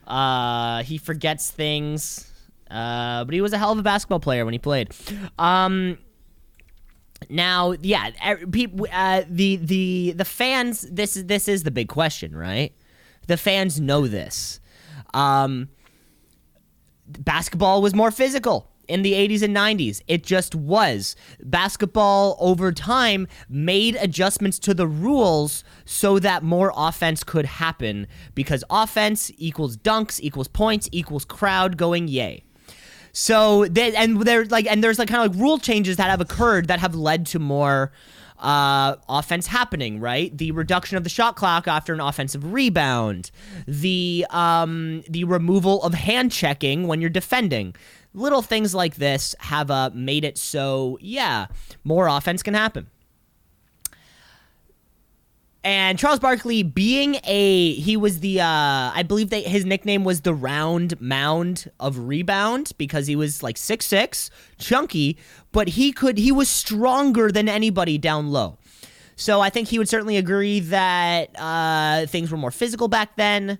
A: Uh, he forgets things. Uh, but he was a hell of a basketball player when he played. Um, now, yeah, uh, the the the fans. This is this is the big question, right? The fans know this. Um, basketball was more physical in the 80s and 90s. It just was. Basketball over time made adjustments to the rules so that more offense could happen because offense equals dunks equals points equals crowd going yay. So they, and there's like and there's like kind of like rule changes that have occurred that have led to more uh, offense happening, right? The reduction of the shot clock after an offensive rebound, the um, the removal of hand checking when you're defending. Little things like this have uh, made it so yeah, more offense can happen. And Charles Barkley being a he was the uh I believe that his nickname was the round mound of rebound because he was like six six, chunky, but he could he was stronger than anybody down low. So I think he would certainly agree that uh things were more physical back then.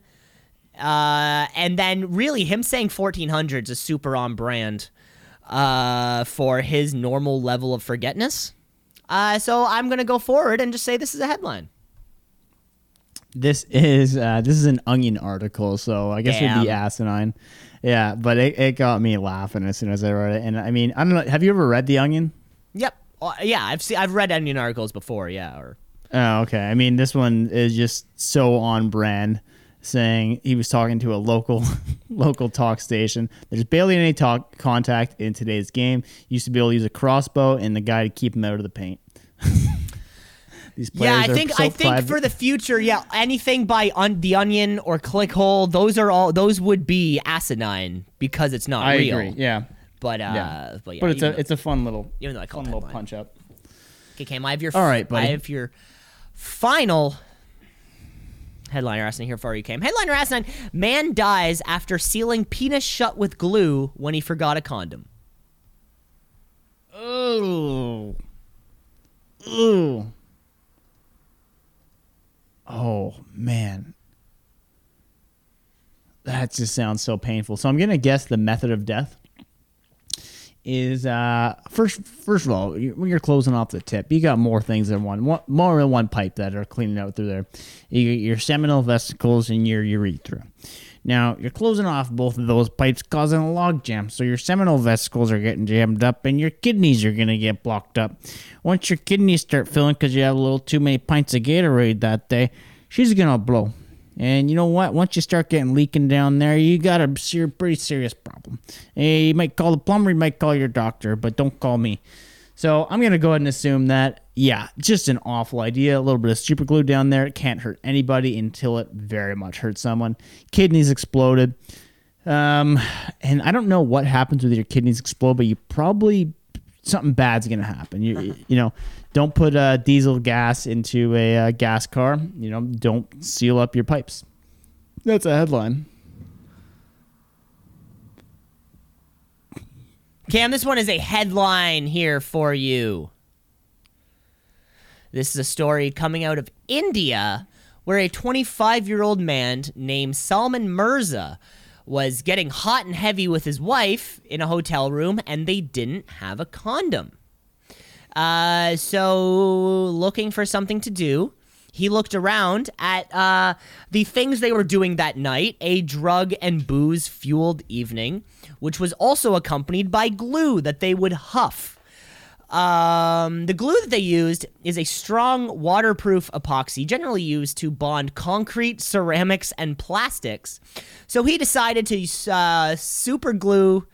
A: Uh and then really him saying 1400s is super on brand uh for his normal level of forgetness. Uh so I'm going to go forward and just say this is a headline.
B: This is uh, this is an Onion article, so I guess it'd be asinine. Yeah, but it, it got me laughing as soon as I read it. And I mean, I don't know. Have you ever read The Onion?
A: Yep. Uh, yeah, I've seen I've read Onion articles before. Yeah, or
B: Oh, okay. I mean, this one is just so on brand. Saying he was talking to a local local talk station. There's barely any talk contact in today's game. Used to be able to use a crossbow and the guy to keep him out of the paint. These players
A: yeah, I think
B: so
A: I think
B: private-
A: for the future, yeah, anything by on the Onion or Clickhole, those are all those would be asinine because it's not
B: I
A: real.
B: agree. Yeah,
A: But uh,
B: yeah.
A: but yeah,
B: but it's a
A: though-
B: it's a fun little
A: even though I call
B: fun little punch up.
A: Okay, Cam, I have your
B: All right, buddy.
A: I have your final headliner asinine here for you, Cam. Headliner asinine: Man dies after sealing penis shut with glue when he forgot a condom.
B: Oh. Ooh. Oh man. That just sounds so painful. So I'm gonna guess the method of death is uh first first of all when you're closing off the tip you got more things than one, one more than one pipe that are cleaning out through there you your seminal vesicles and your urethra now you're closing off both of those pipes causing a log jam so your seminal vesicles are getting jammed up and your kidneys are going to get blocked up once your kidneys start filling because you have a little too many pints of gatorade that day she's going to blow and you know what? Once you start getting leaking down there, you got a ser- pretty serious problem. Eh, you might call the plumber, you might call your doctor, but don't call me. So I'm gonna go ahead and assume that, yeah, just an awful idea. A little bit of super glue down there. It can't hurt anybody until it very much hurts someone. Kidneys exploded. Um, and I don't know what happens with your kidneys explode, but you probably something bad's gonna happen. You you know, don't put uh, diesel gas into a uh, gas car. You know, don't seal up your pipes. That's a headline.
A: Cam, this one is a headline here for you. This is a story coming out of India where a 25 year old man named Salman Mirza was getting hot and heavy with his wife in a hotel room and they didn't have a condom. Uh, so, looking for something to do, he looked around at uh, the things they were doing that night a drug and booze fueled evening, which was also accompanied by glue that they would huff. Um, the glue that they used is a strong waterproof epoxy, generally used to bond concrete, ceramics, and plastics. So he decided to uh, super glue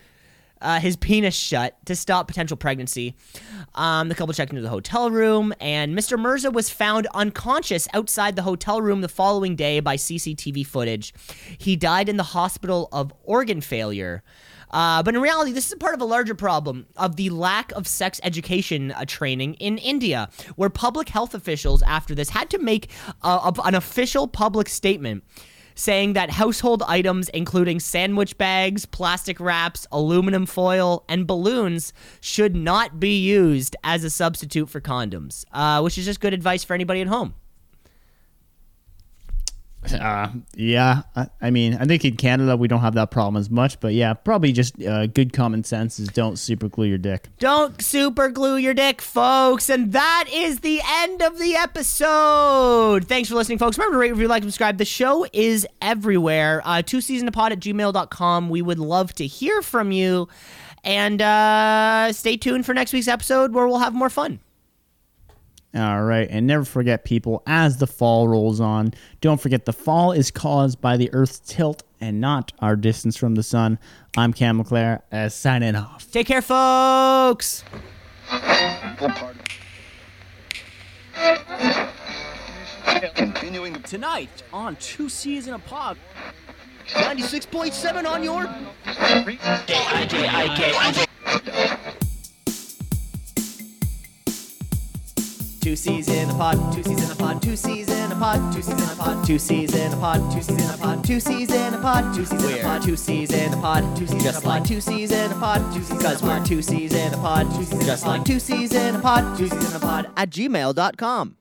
A: uh, his penis shut to stop potential pregnancy. Um, the couple checked into the hotel room, and Mr. Mirza was found unconscious outside the hotel room the following day by CCTV footage. He died in the hospital of organ failure. Uh, but in reality, this is part of a larger problem of the lack of sex education uh, training in India, where public health officials after this had to make uh, a- an official public statement saying that household items, including sandwich bags, plastic wraps, aluminum foil, and balloons, should not be used as a substitute for condoms, uh, which is just good advice for anybody at home.
B: Uh, yeah, I, I mean, I think in Canada we don't have that problem as much, but yeah, probably just uh, good common sense is don't super glue your dick.
A: Don't super glue your dick, folks. And that is the end of the episode. Thanks for listening, folks. Remember to rate, review, like, subscribe. The show is everywhere. Uh, two C's in a pod at gmail.com. We would love to hear from you. And uh, stay tuned for next week's episode where we'll have more fun.
B: All right, and never forget, people, as the fall rolls on, don't forget the fall is caused by the Earth's tilt and not our distance from the sun. I'm Cam McClare, uh, signing off.
A: Take care, folks.
F: Continuing
G: Tonight on Two C's in a Pod. 96.7 on your. Two C's in a pod, two C's in a pod, two C's in a pod, two C's in a pod, two C's in a pod, two C's in a pod, two C's in a pod, two C's in a pod, two C's in a pod, two C's just like two C's in a pod, two C's cause we're two C's in a pod, just like two C's in a pod, two C's in a pod at gmail.com.